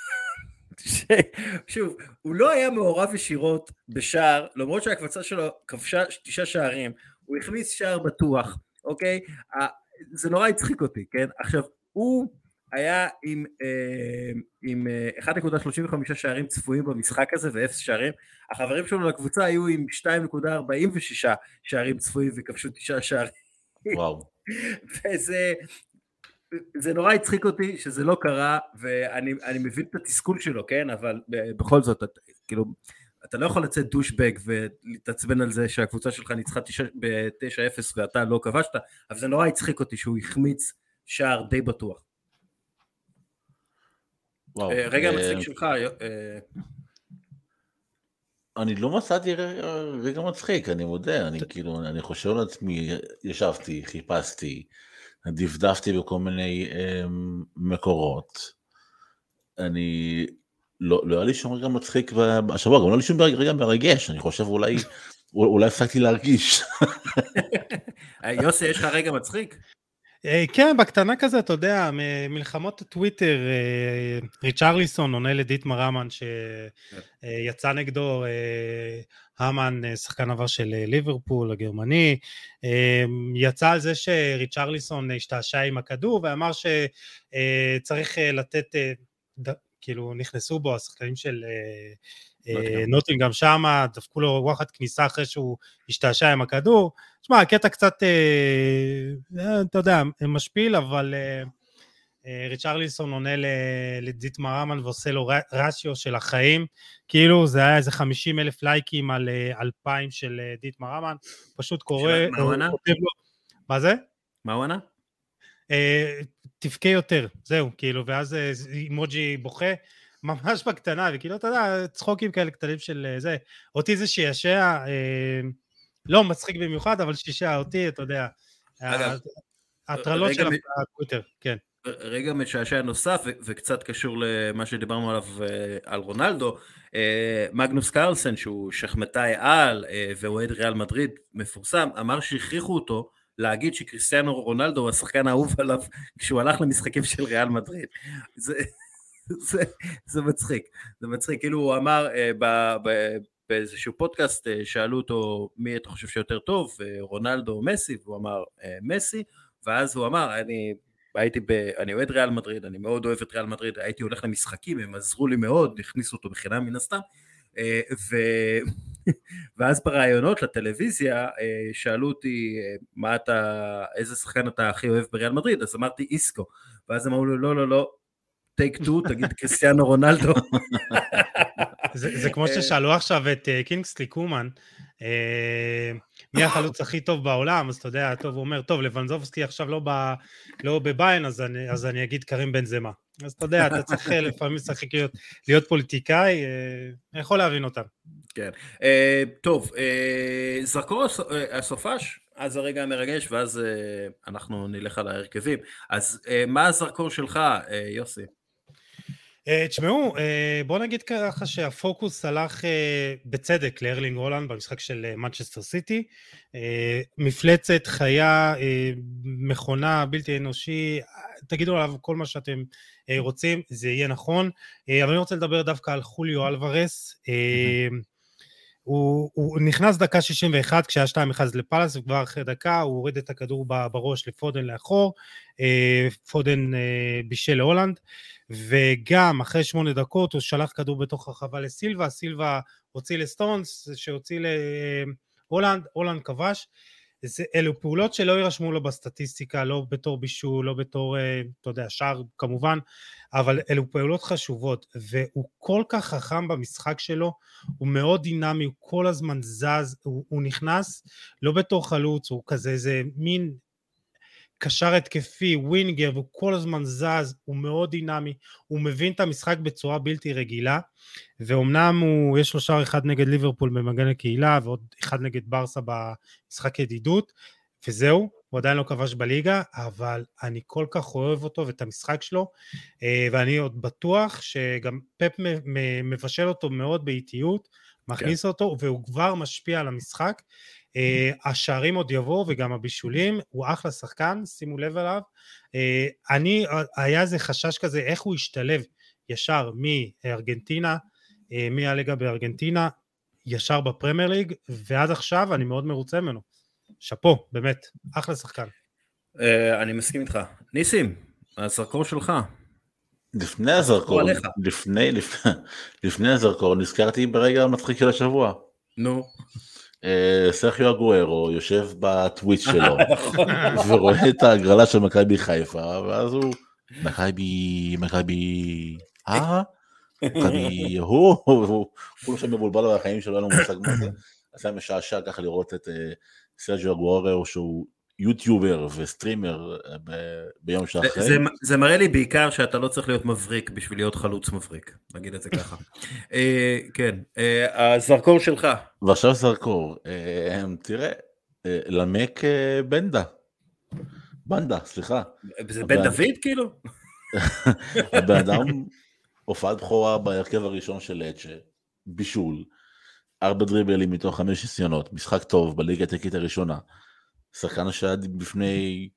שוב, הוא לא היה מעורב ישירות בשער, למרות שהקבוצה שלו כבשה תשעה שערים, הוא החמיץ שער בטוח, אוקיי? זה נורא הצחיק אותי, כן? עכשיו, הוא היה עם, אה, עם 1.35 אה, שערים צפויים במשחק הזה ואפס שערים, החברים שלו לקבוצה היו עם 2.46 שערים צפויים וכבשו תשעה שערים. וואו. וזה, זה נורא הצחיק אותי שזה לא קרה, ואני מבין את התסכול שלו, כן? אבל בכל זאת, את, כאילו, אתה לא יכול לצאת דושבג ולהתעצבן על זה שהקבוצה שלך ניצחה ב-9-0 ואתה לא כבשת, אבל זה נורא הצחיק אותי שהוא החמיץ שער די בטוח. וואו. אה, רגע אה, מצחיק שלך. אני לא מצאתי רגע מצחיק, אני מודה, אני כאילו, אני חושב על עצמי, ישבתי, חיפשתי, דפדפתי בכל מיני um, מקורות. אני, לא, לא היה לי שום רגע מצחיק השבוע, גם לא היה לי שום רגע מרגש, אני חושב אולי, אולי הפסקתי להרגיש. (laughs) יוסי, יש לך רגע מצחיק? אה, כן, בקטנה כזה, אתה יודע, מלחמות הטוויטר, אה, ריצ'רליסון עונה לדיטמר רמן שיצא נגדו, אה, המן, שחקן עבר של ליברפול, הגרמני, יצא על זה שריצ'רליסון השתעשע עם הכדור ואמר שצריך לתת, כאילו נכנסו בו השחקנים של נוטינג גם שמה, דפקו לו וואחד כניסה אחרי שהוא השתעשע עם הכדור. תשמע, הקטע קצת, אה, אה, אתה יודע, משפיל, אבל אה, אה, ריצ'רליסון עונה לדיטמר אמן ועושה לו רשיו של החיים, כאילו זה היה איזה 50 אלף לייקים על אה, אלפיים של אה, דיטמר אמן, פשוט קורא, מה הוא ענה? מה זה? מה הוא ענה? אה, תבכה יותר, זהו, כאילו, ואז אימוג'י בוכה. ממש בקטנה, וכאילו, אתה יודע, צחוקים כאלה קטנים של אה, זה. אותי זה שישע, אה, לא מצחיק במיוחד, אבל שישע אותי, אתה יודע. אגב, הטרלות של הטוויטר, כן. רגע משעשע נוסף ו- וקצת קשור למה שדיברנו עליו אה, על רונלדו, אה, מגנוס קרלסן שהוא שחמטאי על אה, ואוהד ריאל מדריד מפורסם, אמר שהכריחו אותו להגיד שקריסטיאנו רונלדו הוא השחקן האהוב עליו כשהוא הלך למשחקים של ריאל מדריד. זה, זה, זה מצחיק, זה מצחיק, כאילו הוא אמר אה, ב, ב, באיזשהו פודקאסט, אה, שאלו אותו מי אתה חושב שיותר טוב, אה, רונלדו או מסי, והוא אמר אה, מסי, ואז הוא אמר, אני הייתי ב... אני אוהד ריאל מדריד, אני מאוד אוהב את ריאל מדריד, הייתי הולך למשחקים, הם עזרו לי מאוד, הכניסו אותו בחינם מן הסתם, אה, ו... (laughs) ואז בראיונות לטלוויזיה אה, שאלו אותי אה, מה אתה, איזה שחקן אתה הכי אוהב בריאל מדריד, אז אמרתי איסקו, ואז אמרו לי לא לא לא, טייק טו, תגיד קריסטיאנו רונלדו. זה, זה כמו ששאלו עכשיו את קינגסלי קומן, אה, מי החלוץ הכי טוב בעולם, אז אתה יודע, טוב, הוא אומר, טוב, לבנזובסקי עכשיו לא, ב, לא בביין, אז אני, אז אני אגיד קרים בן זמה. אז אתה יודע, אתה צריך אה, לפעמים לשחק להיות, להיות פוליטיקאי, אה, אני יכול להבין אותם. כן. טוב, זרקור הסופש, אז הרגע המרגש, ואז אנחנו נלך על ההרכבים. אז מה הזרקור שלך, יוסי? אה, תשמעו, אה, בוא נגיד ככה שהפוקוס הלך אה, בצדק לארלינג הולנד במשחק של מנצ'סטר סיטי. מפלצת, חיה, מכונה, בלתי אנושי, תגידו עליו כל מה שאתם רוצים, זה יהיה נכון. אבל אני רוצה לדבר דווקא על חוליו אלוורס. הוא, הוא נכנס דקה 61 כשהיה 2-1 לפאלאס וכבר אחרי דקה הוא הוריד את הכדור בראש לפודן לאחור, פודן בישל להולנד. וגם אחרי שמונה דקות הוא שלח כדור בתוך הרחבה לסילבה, סילבה הוציא לסטונס, שהוציא להולנד, הולנד כבש. זה, אלו פעולות שלא יירשמו לו בסטטיסטיקה, לא בתור בישול, לא בתור, אה, אתה יודע, שער כמובן, אבל אלו פעולות חשובות, והוא כל כך חכם במשחק שלו, הוא מאוד דינמי, הוא כל הזמן זז, הוא, הוא נכנס לא בתור חלוץ, הוא כזה איזה מין קשר התקפי, ווינגר, והוא כל הזמן זז, הוא מאוד דינמי, הוא מבין את המשחק בצורה בלתי רגילה, ואומנם הוא, יש לו שער אחד נגד ליברפול במגן הקהילה, ועוד אחד נגד ברסה במשחק ידידות, וזהו, הוא עדיין לא כבש בליגה, אבל אני כל כך אוהב אותו ואת המשחק שלו, אה, ואני עוד בטוח שגם פפ מבשל אותו מאוד באיטיות, מכניס כן. אותו, והוא כבר משפיע על המשחק. Uh, השערים עוד יבואו וגם הבישולים, הוא אחלה שחקן, שימו לב אליו. Uh, אני, היה איזה חשש כזה, איך הוא ישתלב ישר מארגנטינה, uh, מהליגה בארגנטינה, ישר בפרמייר ליג, ועד עכשיו אני מאוד מרוצה ממנו. שאפו, באמת, אחלה שחקן. Uh, אני מסכים איתך. ניסים, הזרקור שלך. לפני הזרקור, לפני, לפני, לפני הזרקור, נזכרתי ברגע המצחיק של השבוע. נו. אה, סרחיו אגוארו יושב בטוויץ' (laughs) שלו נכון. ורואה את ההגרלה של מכבי חיפה ואז הוא מכבי מכבי אה? מכבי הוא הוא כולו שם מבולבל בחיים שלו אין לו מושג מה זה. אז היה משעשע ככה לראות את אה, סרג'יו אגוארו שהוא יוטיובר וסטרימר אה, ביום שאחרי. זה, זה מראה לי בעיקר שאתה לא צריך להיות מבריק בשביל להיות חלוץ מבריק, נגיד את זה ככה. אה, כן, אה, הזרקור שלך. ועכשיו זרקור, אה, תראה, אה, למק בנדה. בנדה, סליחה. זה בן דוד כאילו? (laughs) הבן אדם הופעת בכורה בהרכב הראשון של אצ'ה, בישול, ארבע דריבלים מתוך חמש ניסיונות, משחק טוב בליגה הטקית הראשונה. שחקן שעד לפני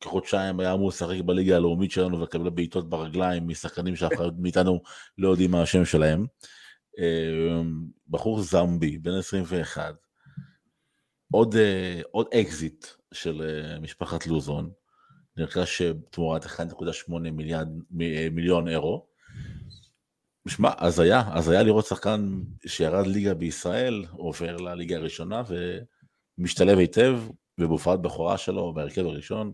כחודשיים היה אמור לשחק בליגה הלאומית שלנו ולקבל בעיטות ברגליים משחקנים שאף אחד מאיתנו לא יודעים מה השם שלהם. אמ, בחור זמבי, בן 21, עוד, אה, עוד אקזיט של אה, משפחת לוזון, נרכש תמורת 1.8 אה, מיליון אירו. שמע, הזוי לראות שחקן שירד ליגה בישראל, עובר לליגה הראשונה, ו... משתלב היטב, ובהופעת בכורה שלו בהרכב הראשון,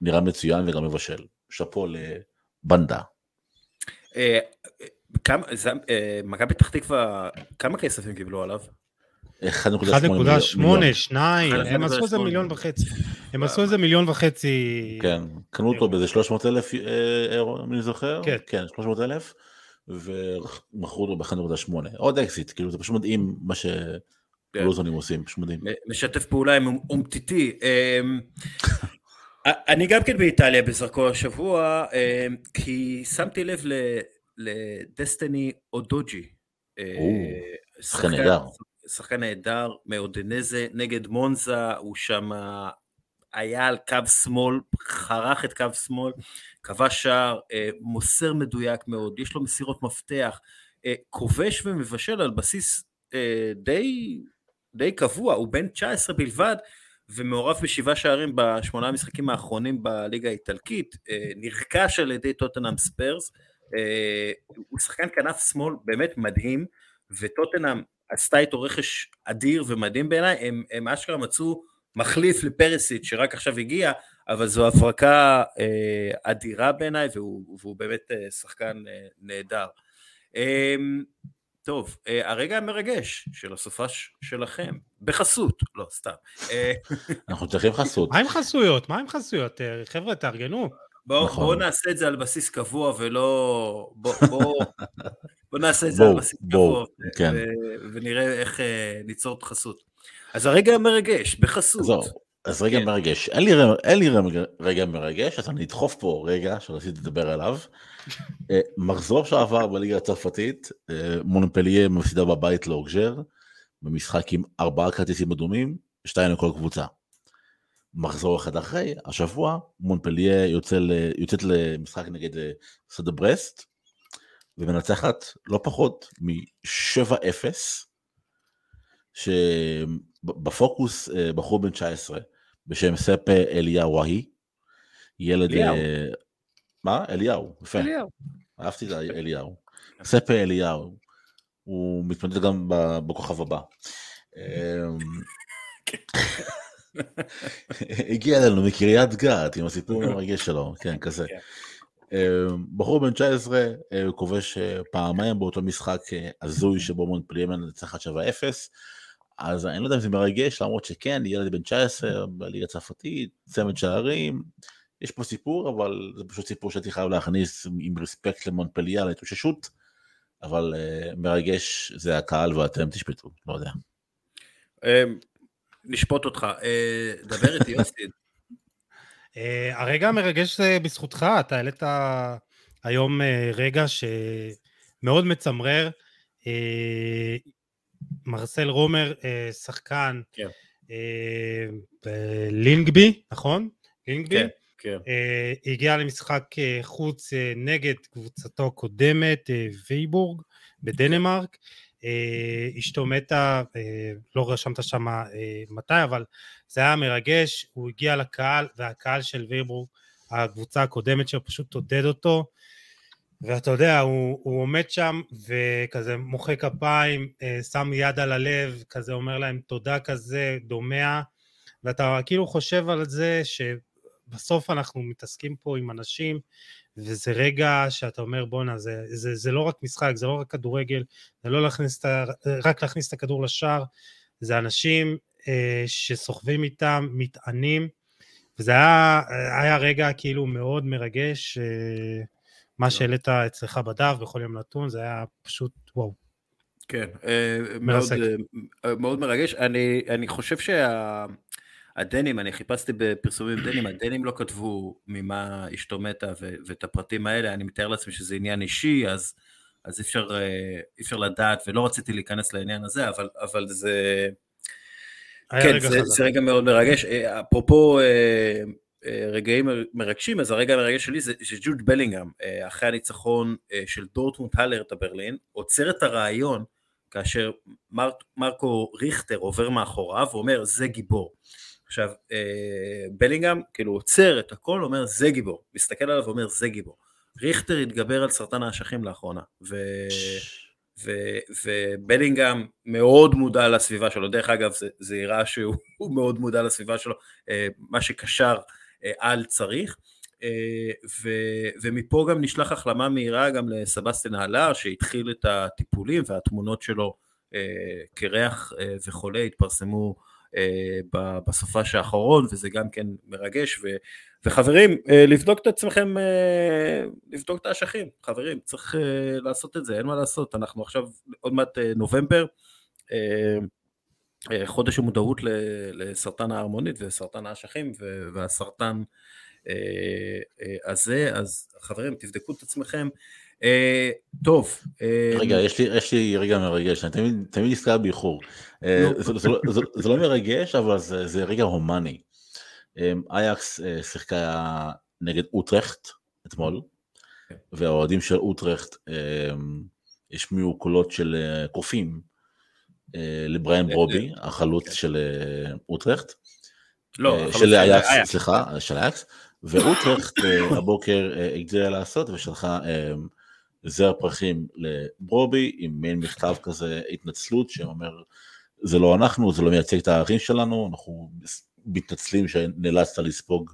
נראה מצוין וגם מבשל. שאפו לבנדה. אה, אה, מכבי פתח תקווה, כמה כסף הם קיבלו עליו? 1.8, 2, הם עשו איזה מיליון וחצי. הם עשו איזה מיליון וחצי. כן, קנו אותו באיזה 300 אלף אה, אירו, אם אני זוכר. כן. כן, 300 אלף, ומכרו אותו ב-1.8. עוד אקזיט, כאילו זה פשוט מדהים מה ש... כן. לוזונים עושים, פשוט מדהים. משתף פעולה עם אומטיטי. אמ, אני גם כן באיטליה בזרקו השבוע, כי שמתי לב לדסטיני אודוג'י. שחקן נהדר. שחקן נהדר, מאודנזה נגד מונזה, הוא שם היה על קו שמאל, חרך את קו שמאל, כבש שער, מוסר מדויק מאוד, יש לו מסירות מפתח, כובש ומבשל על בסיס די, די קבוע, הוא בן 19 בלבד, ומעורב בשבעה שערים בשמונה המשחקים האחרונים בליגה האיטלקית, נרכש על ידי טוטנאם ספיירס, הוא שחקן כנף שמאל באמת מדהים, וטוטנאם עשתה איתו רכש אדיר ומדהים בעיניי, הם, הם אשכרה מצאו מחליף לפרסיט שרק עכשיו הגיע, אבל זו הברקה אה, אדירה בעיניי, והוא, והוא באמת אה, שחקן אה, נהדר. אה, טוב, אה, הרגע המרגש של הסופש שלכם, בחסות, לא, סתם. אה, אנחנו צריכים חסות. מה עם חסויות? מה עם חסויות? אה, חבר'ה, תארגנו. בואו נכון. בוא נעשה את זה על בסיס קבוע ולא... בואו בוא, בוא נעשה את זה בואו, על בסיס בואו, קבוע, כן. ו- ונראה איך ניצור את חסות. אז הרגע המרגש, בחסות. זהו, אז רגע כן. מרגש. אין לי, אין לי רגע מרגש, אז אני אדחוף פה רגע שרציתי לדבר עליו. (laughs) אה, מחזור שעבר בליגה הצרפתית, אה, מונפליה מפסידה בבית לאוגז'ר, במשחק עם ארבעה כרטיסים אדומים, שתיים לכל קבוצה. מחזור אחד אחרי, השבוע, מונפליה יוצא ל- יוצאת למשחק נגד אה, סדה ברסט, ומנצחת לא פחות מ-7-0, שבפוקוס בחור בן 19 בשם ספה אליהו ילד... אליהו. אה, מה? אליהו, יפה, אליהו. אהבתי את אליהו. ספה אליהו, הוא מתמודד גם בכוכב הבא. אמ, (laughs) הגיע אלינו מקריית גת עם הסיפור (laughs) המרגש שלו, כן, כזה. כן. אמ, בחור בן 19, אה, כובש אה, פעמיים באותו משחק הזוי שבו מונפליה מנצחת 7-0, אז אני לא יודע אם זה מרגש, למרות שכן, ילד בן 19 בליגה הצרפתית, צמד שערים, יש פה סיפור, אבל זה פשוט סיפור שהייתי חייב להכניס עם- רספקט למונפליה, להתאוששות, אבל אה, מרגש זה הקהל ואתם תשפטו, לא יודע. אה, נשפוט אותך. אה, דבר איתי יוסי. (laughs) אה, הרגע המרגש זה בזכותך, אתה העלית היום רגע שמאוד מצמרר. אה, מרסל רומר, אה, שחקן כן. אה, בלינגבי, נכון? לינגבי? כן, כן. אה, הגיע למשחק אה, חוץ אה, נגד קבוצתו הקודמת, אה, וייבורג, בדנמרק. אה, אשתו מתה, אה, לא רשמת שם אה, מתי, אבל זה היה מרגש, הוא הגיע לקהל, והקהל של וייבורג, הקבוצה הקודמת שלו, פשוט עודד אותו. ואתה יודע, הוא, הוא עומד שם וכזה מוחא כפיים, אה, שם יד על הלב, כזה אומר להם תודה כזה, דומע, ואתה כאילו חושב על זה שבסוף אנחנו מתעסקים פה עם אנשים, וזה רגע שאתה אומר בואנה, זה, זה, זה לא רק משחק, זה לא רק כדורגל, זה לא להכניס את, רק להכניס את הכדור לשער, זה אנשים אה, שסוחבים איתם, מטענים, וזה היה, היה רגע כאילו מאוד מרגש, אה, מה שהעלית אצלך בדף בכל יום נתון, זה היה פשוט וואו. כן, אה, מאוד. אה, מאוד מרגש. אני, אני חושב שהדנים, אני חיפשתי בפרסומים דנים, הדנים לא כתבו ממה אשתו מתה ו- ואת הפרטים האלה, אני מתאר לעצמי שזה עניין אישי, אז, אז אי אפשר, אה, אי אפשר לדעת, ולא רציתי להיכנס לעניין הזה, אבל, אבל זה... כן, זה, חזק. זה רגע מאוד מרגש. אה, אפרופו אה, אה, רגעים מרגשים, אז הרגע המרגש שלי זה שג'וד בלינגהם, אה, אחרי הניצחון אה, של דורטמונד הלרטה ברלין, עוצר את הרעיון כאשר מר, מרקו ריכטר עובר מאחוריו ואומר זה גיבור. עכשיו, אה, בלינגהם כאילו עוצר את הכל, אומר זה גיבור, מסתכל עליו ואומר זה גיבור. ריכטר התגבר על סרטן האשכים לאחרונה, ו... ו- ובלינגהם מאוד מודע לסביבה שלו, דרך אגב זה, זה יראה שהוא הוא (laughs) מאוד מודע לסביבה שלו, אה, מה שקשר אה, על צריך, אה, ו- ומפה גם נשלח החלמה מהירה גם לסבסטין הלר שהתחיל את הטיפולים והתמונות שלו אה, קרח אה, וחולה התפרסמו אה, ב- בסופש האחרון וזה גם כן מרגש. ו- וחברים אה, לבדוק את עצמכם, אה, לבדוק את האשכים, חברים צריך אה, לעשות את זה, אין מה לעשות, אנחנו עכשיו עוד מעט אה, נובמבר, אה, חודש המודעות לסרטן ההרמונית וסרטן האשכים והסרטן הזה, אז חברים תבדקו את עצמכם. טוב. רגע, יש לי, יש לי רגע מרגש, אני תמיד, תמיד נזכר באיחור. זה, זה, לא מרגש, אבל זה, זה רגע הומני. אייקס שיחקה נגד אוטרכט אתמול, כן. והאוהדים של אוטרכט השמיעו קולות של קופים לבריאן ברובי, החלוץ של אוטרכט. לא, של אייקס, סליחה, של אייקס, ואוטרכט (laughs) הבוקר הגדילה לעשות ושלחה זר פרחים לברובי עם מעין מכתב כזה התנצלות שאומר זה לא אנחנו, זה לא מייצג את הערכים שלנו, אנחנו מתנצלים שנאלצת לספוג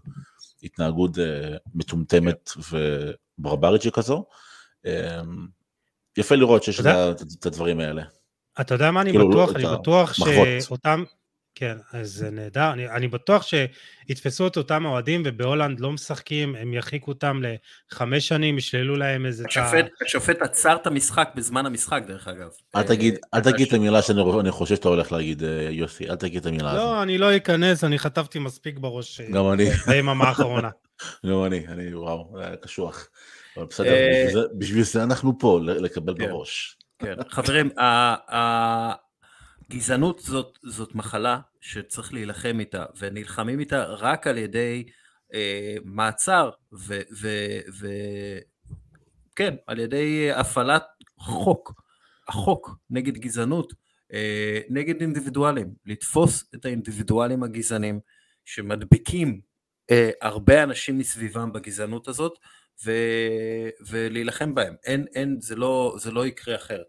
התנהגות מטומטמת וברברית שכזו. יפה לראות שיש את הדברים האלה. אתה יודע מה אני כאילו, בטוח? אני בטוח שאותם, כן, אז זה נהדר, אני, אני בטוח שיתפסו את אותם אוהדים ובהולנד לא משחקים, הם ירחיקו אותם לחמש שנים, ישללו להם איזה... השופט, ה... השופט עצר את המשחק בזמן המשחק דרך אגב. אל תגיד, אל תגיד את המילה שאני חושב שאתה הולך להגיד, אה, יוסי, אל תגיד את המילה הזאת. לא, אני לא אכנס, אני חטפתי מספיק בראש. אה, גם אני. ביממה האחרונה. (laughs) גם אני, אני, וואו, קשוח. אבל בסדר, אה, בשביל זה אנחנו פה, לקבל כן. בראש. כן, (laughs) חברים, גזענות זאת, זאת מחלה שצריך להילחם איתה, ונלחמים איתה רק על ידי אה, מעצר, ו, ו, ו... כן, על ידי הפעלת חוק, החוק נגד גזענות, אה, נגד אינדיבידואלים, לתפוס את האינדיבידואלים הגזענים שמדביקים אה, הרבה אנשים מסביבם בגזענות הזאת, ו, ולהילחם בהם. אין, אין, זה לא, זה לא יקרה אחרת.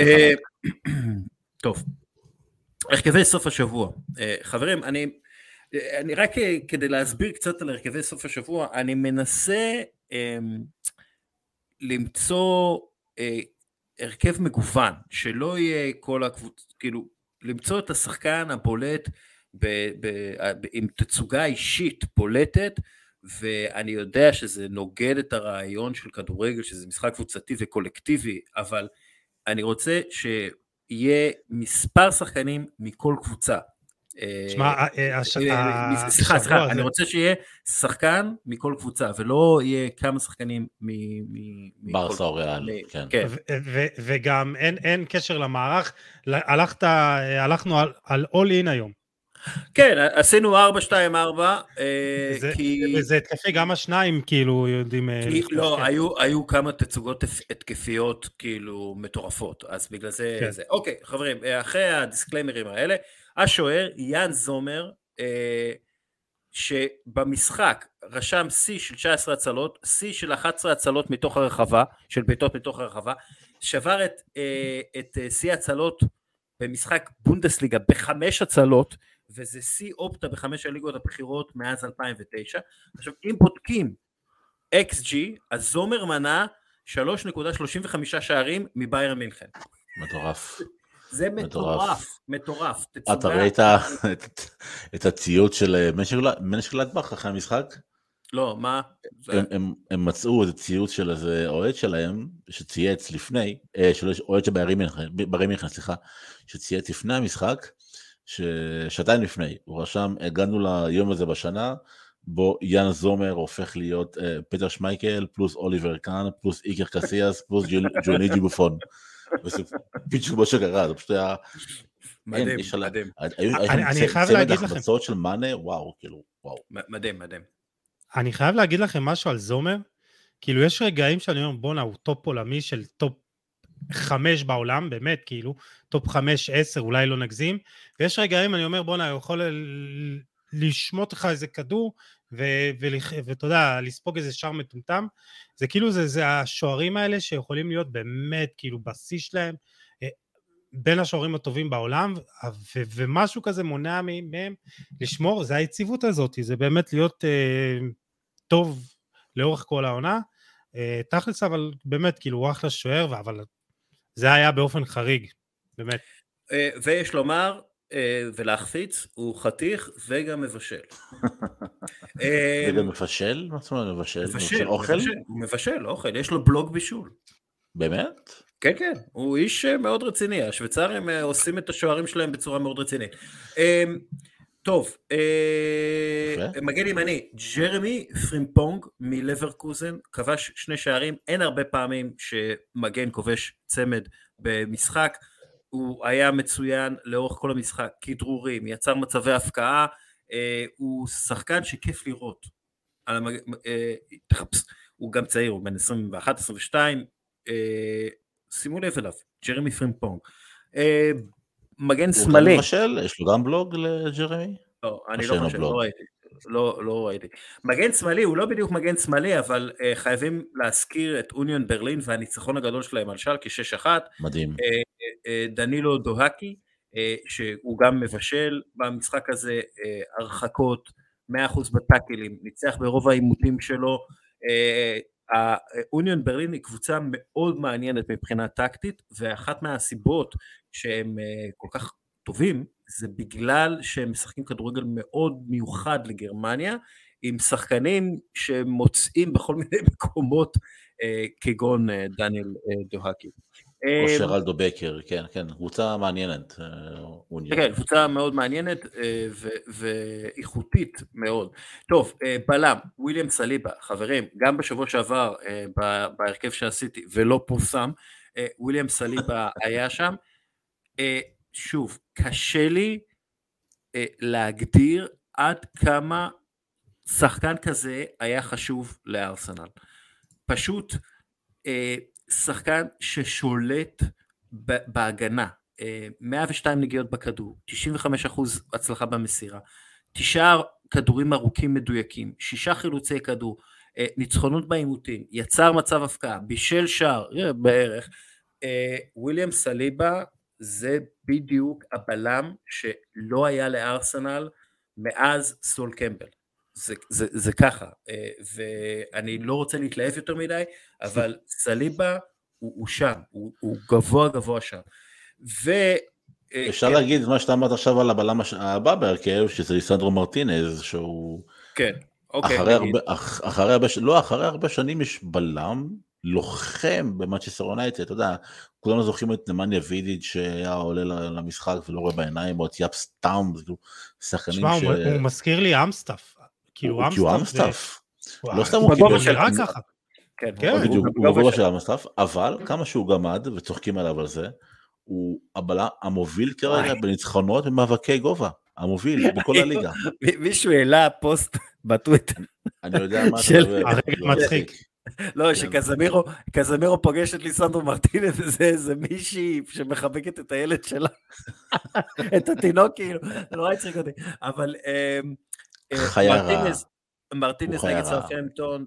אה, (clears throat) טוב, הרכבי סוף השבוע. אה, חברים, אני, אני רק אה, כדי להסביר קצת על הרכבי סוף השבוע, אני מנסה אה, למצוא אה, הרכב מגוון, שלא יהיה כל הקבוצה, כאילו, למצוא את השחקן הבולט ב, ב, ב, עם תצוגה אישית בולטת, ואני יודע שזה נוגד את הרעיון של כדורגל, שזה משחק קבוצתי וקולקטיבי, אבל אני רוצה שיהיה מספר שחקנים מכל קבוצה. תשמע, אה, אה, אה, סליחה, סליחה, אני רוצה שיהיה שחקן מכל קבוצה, ולא יהיה כמה שחקנים מ... ברסה או ריאל, כן. כן. וגם אין קשר למערך, הלכנו על אול אין היום. כן, עשינו 4-2-4, כי... וזה התקפי, גם השניים כאילו יודעים... אה, כי, לא, כן. היו, היו כמה תצוגות התקפיות כאילו מטורפות, אז בגלל זה... כן. זה. אוקיי, חברים, אה, אחרי הדיסקליימרים האלה, השוער, יאן זומר, אה, שבמשחק רשם שיא של 19 הצלות, שיא של 11 הצלות מתוך הרחבה, של בעיטות מתוך הרחבה, שבר את, את שיא הצלות במשחק בונדסליגה בחמש הצלות, וזה שיא אופטה בחמש הליגות הבכירות מאז 2009. עכשיו אם בודקים XG, אז זומר מנה 3.35 שערים מביירן מינכן. מטורף. זה מטורף, מטורף. אתה ראית (laughs) את הציוד של אה, מנש גלדבך אחרי המשחק? לא, מה? הם, מצאו איזה ציוץ של איזה אוהד שלהם, שצייץ לפני, אה, של אוהד של ביירי מינכן, סליחה, שצייץ לפני המשחק, ששעתיים לפני, הוא רשם, הגענו ליום הזה בשנה, בו יאן זומר הופך להיות uh, פטר שמייקל, פלוס אוליבר קאן, פלוס איקר קסיאס, פלוס ג'וני ג'יבופון. וזה בדיוק מה שקרה, זה פשוט היה... מדהים, מדהים. אני חייב להגיד לכם... החמצות של מאנה, וואו, כאילו, וואו. מדהים, מדהים. אני חייב להגיד לכם משהו על זומר, כאילו יש רגעים שאני אומר בואנה הוא טופ עולמי של טופ חמש בעולם, באמת, כאילו, טופ חמש, עשר, אולי לא נגזים, ויש רגעים, אני אומר, בואנה, הוא יכול לשמוט לך איזה כדור, ואתה יודע, לספוג איזה שער מטומטם, זה כאילו, זה, זה השוערים האלה שיכולים להיות באמת, כאילו, בשיא שלהם, אה, בין השוערים הטובים בעולם, ומשהו כזה מונע מהם לשמור, זה היציבות הזאת, זה באמת להיות uh, טוב לאורך כל העונה. Uh, תכלס אבל באמת כאילו הוא אחלה שוער אבל זה היה באופן חריג, באמת. אה, ויש לומר, אה, ולהחפיץ, הוא חתיך וגם מבשל. (laughs) אה, וגם מבשל? מה זאת אומרת מבשל? מבשל אוכל? הוא מבשל אוכל, יש לו בלוג בישול. באמת? כן, כן, הוא איש מאוד רציני, השוויצרים עושים את השוערים שלהם בצורה מאוד רצינית. טוב, אה, מגן ימני, ג'רמי פרימפונג מלברקוזן, כבש שני שערים, אין הרבה פעמים שמגן כובש צמד במשחק, הוא היה מצוין לאורך כל המשחק, כדרורים, יצר מצבי הפקעה, הוא שחקן שכיף לראות. המג... הוא גם צעיר, הוא בן 21-22, שימו לב אליו, ג'רמי פרימפונג. מגן שמאלי. יש לו גם בלוג לג'רמי? לא, אני לא חושב, לא ראיתי. לא, לא ראיתי. מגן שמאלי הוא לא בדיוק מגן שמאלי, אבל אה, חייבים להזכיר את אוניון ברלין והניצחון הגדול שלהם על שלקי 6-1. מדהים. אה, אה, דנילו דוקהי, uh, שהוא גם מבשל במשחק הזה, uh, הרחקות, 100% בטאקלים, ניצח ברוב העימותים שלו, uh, האוניון ברלין היא קבוצה מאוד מעניינת מבחינה טקטית ואחת מהסיבות שהם אה, כל כך טובים זה בגלל שהם משחקים כדורגל מאוד מיוחד לגרמניה עם שחקנים שמוצאים בכל מיני (laughs) מקומות אה, כגון אה, דניאל דוהקי. או אמ, שרלדו בקר, כן, כן, קבוצה מעניינת. אה, כן, קבוצה מאוד מעניינת אה, ואיכותית מאוד. טוב, אה, בלם, וויליאם סליבה, חברים, גם בשבוע שעבר בהרכב שעשיתי ולא פורסם, וויליאם סליבה (laughs) היה שם. שוב, קשה לי להגדיר עד כמה שחקן כזה היה חשוב לארסנל. פשוט שחקן ששולט בהגנה, 102 אה, נגיעות בכדור, 95% הצלחה במסירה, תשעה כדורים ארוכים מדויקים, שישה חילוצי כדור, אה, ניצחונות בעימותים, יצר מצב הפקעה, בישל שער, אה, בערך, וויליאם סליבה זה בדיוק הבלם שלא היה לארסנל מאז סול קמבל. זה, זה, זה ככה, אה, ואני לא רוצה להתלהב יותר מדי, אבל סליבה הוא, הוא שם, הוא, הוא גבוה גבוה שם. ו... אה, אפשר כן. להגיד מה שאתה אמרת עכשיו על הבלם הבא בהרכב, שזה ליסנדרו מרטינז, שהוא... כן, אוקיי. אחרי הרבה, אח, אחרי הרבה, לא, אחרי הרבה שנים יש בלם, לוחם במאצ'סטר יונייטד, אתה יודע, כולנו זוכרים את נמניה וידיד שהיה עולה למשחק ולא רואה בעיניים, או את יאפ סטאם, שחקנים ש... שמע, הוא מזכיר לי אמסטאפ. כאילו אמסטף. לא סתם הוא קיבל... נראה ככה. כן, כן בדיוק, הוא בגובה של אמסטף, אבל כמה שהוא גמד, וצוחקים עליו על זה, הוא הבלם המוביל כרגע בניצחונות במאבקי גובה. המוביל בכל (laughs) הליגה. מישהו העלה פוסט (laughs) בטוויטר. אני יודע מה אתה מדבר. הרגע מצחיק. לא, כשקזמירו קזמירו פוגש את ליסנדרו מרטינס (laughs) וזה איזה מישהי שמחבקת את הילד שלה, את התינוק כאילו, זה נורא הצחיק אותי, אבל אה, חיה רעה. מרטינס נגד סרפמפטון,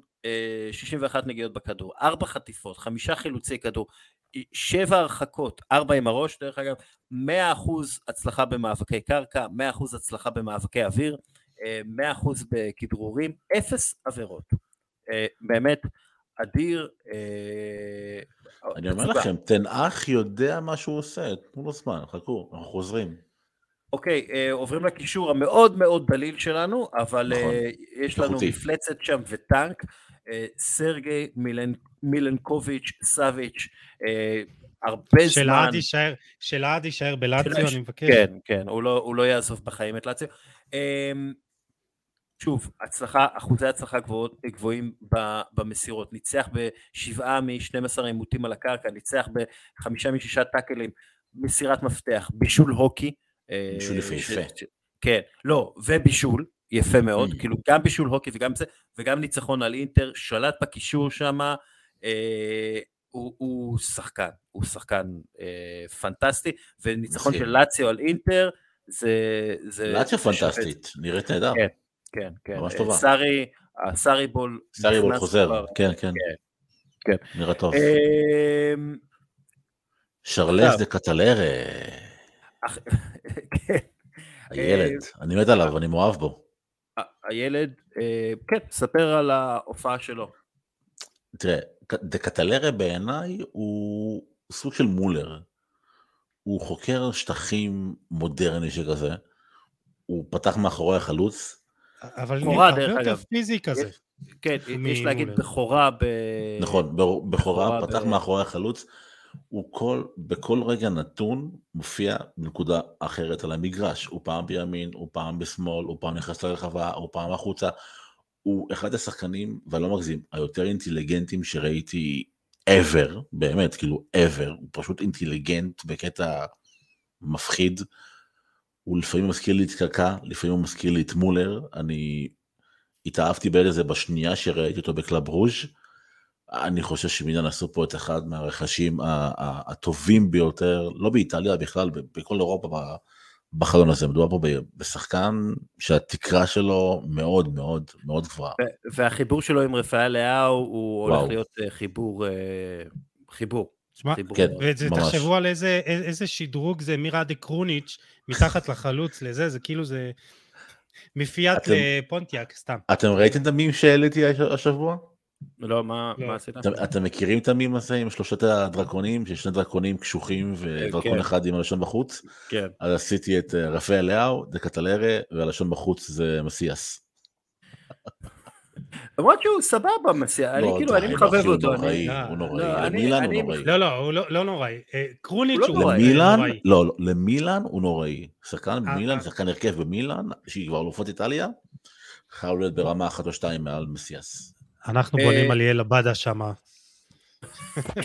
61 נגיעות בכדור, 4 חטיפות, 5 חילוצי כדור, 7 הרחקות, 4 עם הראש, דרך אגב, 100% הצלחה במאבקי קרקע, 100% הצלחה במאבקי אוויר, 100% אה, בכדרורים, 0 עבירות. אה, באמת, אדיר. אני אומר לכם, תנאך יודע מה שהוא עושה, תנו לו זמן, חכו, אנחנו חוזרים. אוקיי, אה, עוברים לקישור המאוד מאוד דליל שלנו, אבל נכון, אה, יש לנו איכותי. מפלצת שם וטנק, אה, סרגי מילנ, מילנקוביץ', סאביץ', הרבה זמן. שלעד יישאר בלאציו, אני מבקש. כן, כן, הוא לא, הוא לא יעזוב בחיים את לאציו. אה, שוב, הצלחה, אחוזי הצלחה גבוהות, גבוהים במסירות, ניצח בשבעה מ-12 עימותים על הקרקע, ניצח בחמישה משישה טאקלים, מסירת מפתח, בישול הוקי, בישול יפהפה. כן, לא, ובישול, יפה מאוד, mm. כאילו גם בישול הוקי וגם זה, וגם ניצחון על אינטר, שלט בקישור שם, אה, הוא, הוא שחקן, הוא שחקן אה, פנטסטי, וניצחון של לאציו על אינטר, זה... זה לאציו פנטסטית, נראית נהדר. כן, כן, כן. ממש טובה. סארי, הסארי בול... סארי בול חוזר, כבר, כן, כן. כן. כן. נראה טוב. אה, שרלס דה קטלרה. (laughs) כן. הילד, אני מת עליו, אני מאוהב בו. הילד, אה, כן, ספר על ההופעה שלו. תראה, דה קטלרה בעיניי הוא סוג של מולר. הוא חוקר שטחים מודרני שכזה, הוא פתח מאחורי החלוץ. אבל בכורה דרך אגב. פיזי כזה. כן, יש להגיד בכורה ב... נכון, בכורה, פתח מאחורי החלוץ. הוא כל, בכל רגע נתון מופיע בנקודה אחרת על המגרש. הוא פעם בימין, הוא פעם בשמאל, הוא פעם נכנס לרחבה, הוא פעם החוצה. הוא אחד השחקנים, ואני לא מגזים, היותר אינטליגנטים שראיתי ever, באמת, כאילו ever, הוא פשוט אינטליגנט בקטע מפחיד. הוא לפעמים מזכיר לי את קקה, לפעמים הוא מזכיר לי את מולר, אני התאהבתי בילד הזה בשנייה שראיתי אותו בקלאב ברוז'. אני חושב שמילן עשו פה את אחד מהרכשים הטובים ביותר, לא באיטליה בכלל, בכל אירופה בחלון הזה. מדובר פה בשחקן שהתקרה שלו מאוד מאוד מאוד גבוהה. והחיבור שלו עם רפאל לאאו הוא הולך להיות אה, חיבור, אה, חיבור. תשמע, כן, תחשבו על איזה, איזה שדרוג זה מיראדה קרוניץ' מתחת לחלוץ לזה, זה כאילו זה מפיאט לפונטיאק, סתם. אתם ראיתם את המים שהעליתי השבוע? לא, מה, לא. מה עשית? אתם, אתם מכירים את המים הזה עם שלושת הדרקונים, שיש שני דרקונים קשוחים ודרקון כן. אחד עם הלשון בחוץ? כן. אז עשיתי את אה, רפאל לאו, דקטלרה, והלשון בחוץ זה מסיאס. (laughs) למרות שהוא סבבה מסיע, אני כאילו, אני מחבב אותו. הוא נוראי, הוא נוראי, למילן הוא נוראי. לא, לא, הוא לא נוראי. אה, קרוניץ' הוא נוראי. לא, לא, למילן הוא נוראי. שחקן במילן, אה, שחקן הרכב במילן, שהיא כבר אלופות איטליה, חייב להיות ברמה אחת או שתיים מעל מסיאס. אנחנו בונים על ליאל עבדה שם.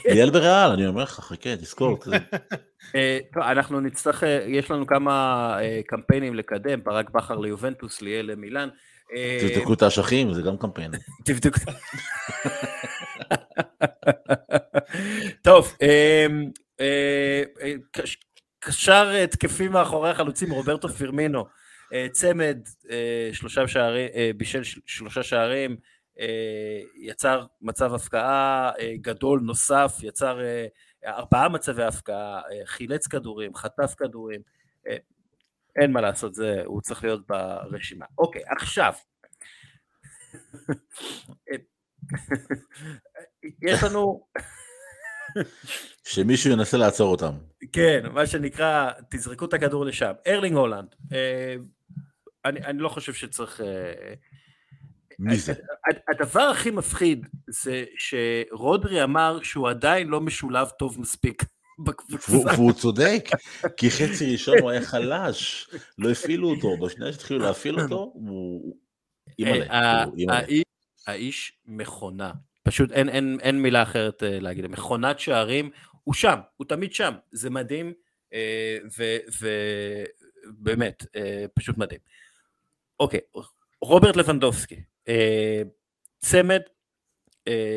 ליאל בריאל, אני אומר לך, חכה, תזכור. (laughs) טוב, אנחנו נצטרך, יש לנו כמה קמפיינים לקדם, ברק בכר ליובנטוס, ליאל למילן. תבדקו את האשכים, זה גם קמפיין. (laughs) תבדקו. טוב, אה, אה, קשר התקפי מאחורי החלוצים, רוברטו פירמינו, אה, צמד, שלושה שערים, בישל שלושה שערים, יצר מצב הפקעה גדול נוסף, יצר ארבעה מצבי הפקעה, חילץ כדורים, חטף כדורים, אין מה לעשות, זה, הוא צריך להיות ברשימה. אוקיי, עכשיו, יש לנו... שמישהו ינסה לעצור אותם. כן, מה שנקרא, תזרקו את הכדור לשם. ארלינג הולנד, אה, אני, אני לא חושב שצריך... אה, מי זה? הדבר הכי מפחיד זה שרודרי אמר שהוא עדיין לא משולב טוב מספיק. (laughs) בקבוצה. והוא צודק, כי חצי (laughs) ראשון הוא היה חלש, לא הפעילו אותו, בשנייה שהתחילו להפעיל אותו, הוא... אה, כאילו, האיש מכונה, פשוט אין, אין, אין מילה אחרת אה, להגיד, מכונת שערים, הוא שם, הוא תמיד שם, זה מדהים, אה, ובאמת, פשוט מדהים. אוקיי, רוברט לבנדובסקי, צמד,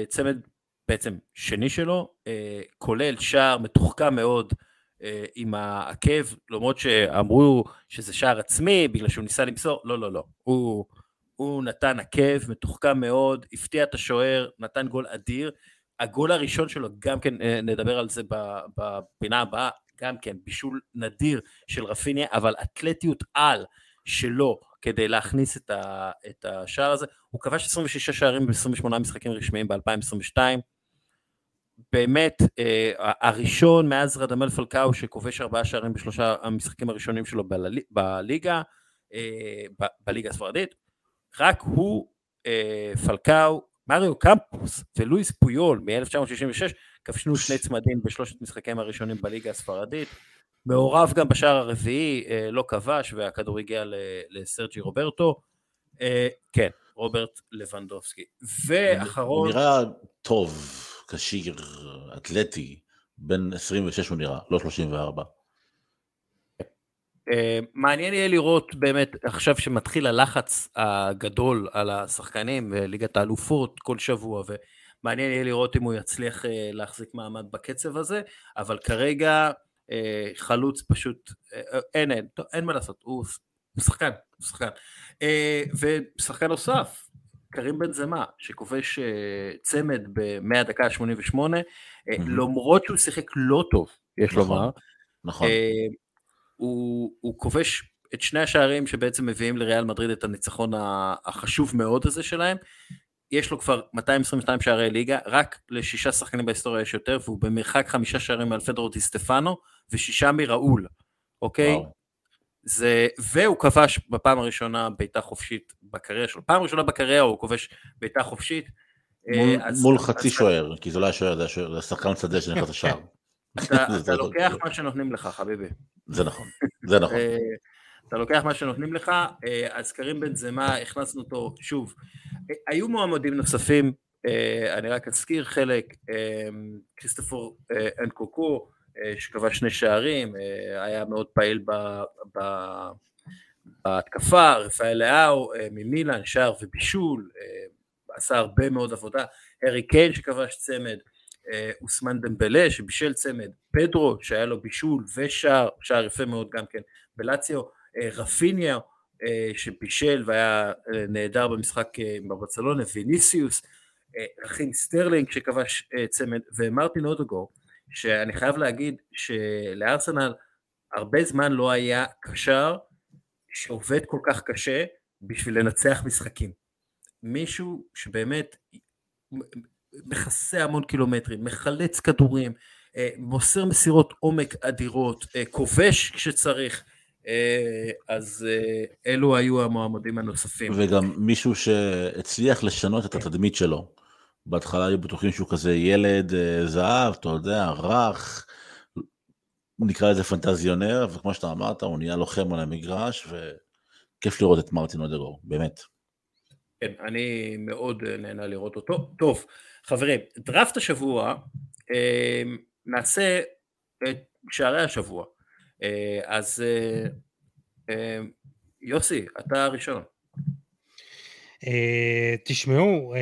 צמד בעצם שני שלו, אה, כולל שער מתוחכם מאוד אה, עם העקב, למרות שאמרו שזה שער עצמי בגלל שהוא ניסה למסור, לא, לא, לא. הוא, הוא נתן עקב מתוחכם מאוד, הפתיע את השוער, נתן גול אדיר. הגול הראשון שלו, גם כן אה, נדבר על זה בפינה הבאה, גם כן בישול נדיר של רפיניה, אבל אתלטיות על שלו כדי להכניס את, ה, את השער הזה. הוא כבש 26 שערים ב-28 משחקים רשמיים ב-2022. באמת, אה, הראשון מאז רדמל פלקאו שכובש ארבעה שערים בשלושה המשחקים הראשונים שלו בליגה, אה, בליגה הספרדית, רק הוא, אה, פלקאו, מריו קמפוס ולואיס פויול מ-1966 כבשנו שני צמדים בשלושת משחקיהם הראשונים בליגה הספרדית. מעורב גם בשער הרביעי, לא כבש והכדור הגיע לסרג'י רוברטו. כן, רוברט לבנדובסקי. ואחרון... הוא נראה טוב. כשיר, אתלטי, בן 26 הוא נראה, לא 34. אה, מעניין יהיה לראות באמת עכשיו שמתחיל הלחץ הגדול על השחקנים וליגת האלופות כל שבוע ומעניין יהיה לראות אם הוא יצליח אה, להחזיק מעמד בקצב הזה אבל כרגע אה, חלוץ פשוט אין אין, אין מה לעשות הוא, שחקן, הוא שחקן ושחקן נוסף קרים בן זמה, שכובש צמד מהדקה ה-88, mm-hmm. למרות שהוא שיחק לא טוב, יש נכון, לומר. נכון. הוא, כובש את שני השערים שבעצם מביאים לריאל מדריד את הניצחון החשוב מאוד הזה שלהם. יש לו כבר 222 שערי ליגה, רק לשישה שחקנים בהיסטוריה יש יותר, והוא במרחק חמישה שערים מעל פדרו די סטפנו, ושישה מראול, אוקיי? וואו. זה, והוא כבש בפעם הראשונה בעיטה חופשית בקריירה שלו, פעם ראשונה בקריירה הוא כובש בעיטה חופשית. מול, אז, מול חצי אז... שוער, כי זה לא היה שוער, זה היה שחקן שדה שנכנס (laughs) לשער. אתה (laughs) לוקח מה שנותנים לך, חביבי. זה נכון, זה נכון. אה, אתה לוקח מה שנותנים לך, אה, אז קרים בן זמה, הכנסנו אותו, שוב, היו מועמדים נוספים, אני רק אזכיר חלק, כריסטופור אנקוקו, שכבש שני שערים, היה מאוד פעיל בהתקפה, רפאל לאהו ממילן, שער ובישול, עשה הרבה מאוד עבודה, הארי קיין שכבש צמד, אוסמן דמבלה שבישל צמד, פדרו שהיה לו בישול ושער, שער יפה מאוד גם כן בלציו, רפיניה שבישל והיה נהדר במשחק בברצלונה, ויניסיוס, רחים סטרלינג שכבש צמד ומרטין אודגור שאני חייב להגיד שלארסנל הרבה זמן לא היה קשר שעובד כל כך קשה בשביל לנצח משחקים. מישהו שבאמת מכסה המון קילומטרים, מחלץ כדורים, מוסר מסירות עומק אדירות, כובש כשצריך, אז אלו היו המועמדים הנוספים. וגם מישהו שהצליח לשנות את התדמית שלו. בהתחלה היו בטוחים שהוא כזה ילד זהב, אתה יודע, רך, נקרא לזה פנטזיונר, וכמו שאתה אמרת, הוא נהיה לוחם על המגרש, וכיף לראות את מרטין אודגור, באמת. כן, אני מאוד נהנה לראות אותו. טוב, חברים, דראפט השבוע, נעשה את שערי השבוע. אז יוסי, אתה הראשון. תשמעו,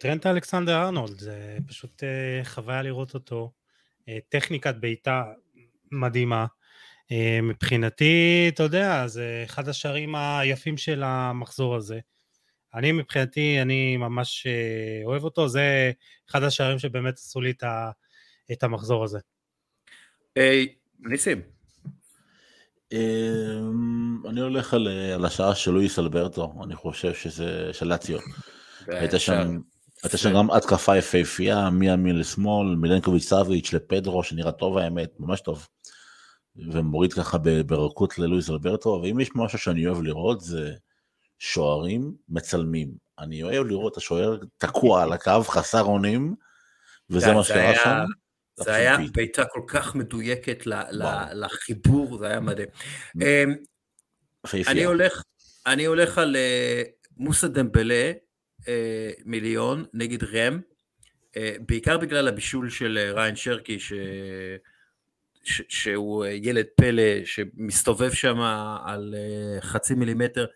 טרנט אלכסנדר ארנולד, זה פשוט חוויה לראות אותו. טכניקת בעיטה מדהימה. מבחינתי, אתה יודע, זה אחד השערים היפים של המחזור הזה. אני מבחינתי, אני ממש אוהב אותו, זה אחד השערים שבאמת עשו לי את המחזור הזה. ניסים. אני הולך על השעה של לואיס אלברטו, אני חושב שזה של לאציו. הייתה שם הייתה שם גם התקפה יפהפייה, מימין לשמאל, מילנקוביץ' סאביץ' לפדרו, שנראה טוב האמת, ממש טוב. ומוריד ככה ברכות ללואיס אלברטו, ואם יש משהו שאני אוהב לראות זה שוערים מצלמים. אני אוהב לראות את השוער תקוע על הקו, חסר אונים, וזה מה שקרה שם. זה היה בעיטה כל כך מדויקת לחיבור, זה היה מדהים. אני הולך על מוסא דמבלה, מיליון נגד רם, בעיקר בגלל הבישול של ריין שרקי, ש... ש... שהוא ילד פלא שמסתובב שם על חצי מילימטר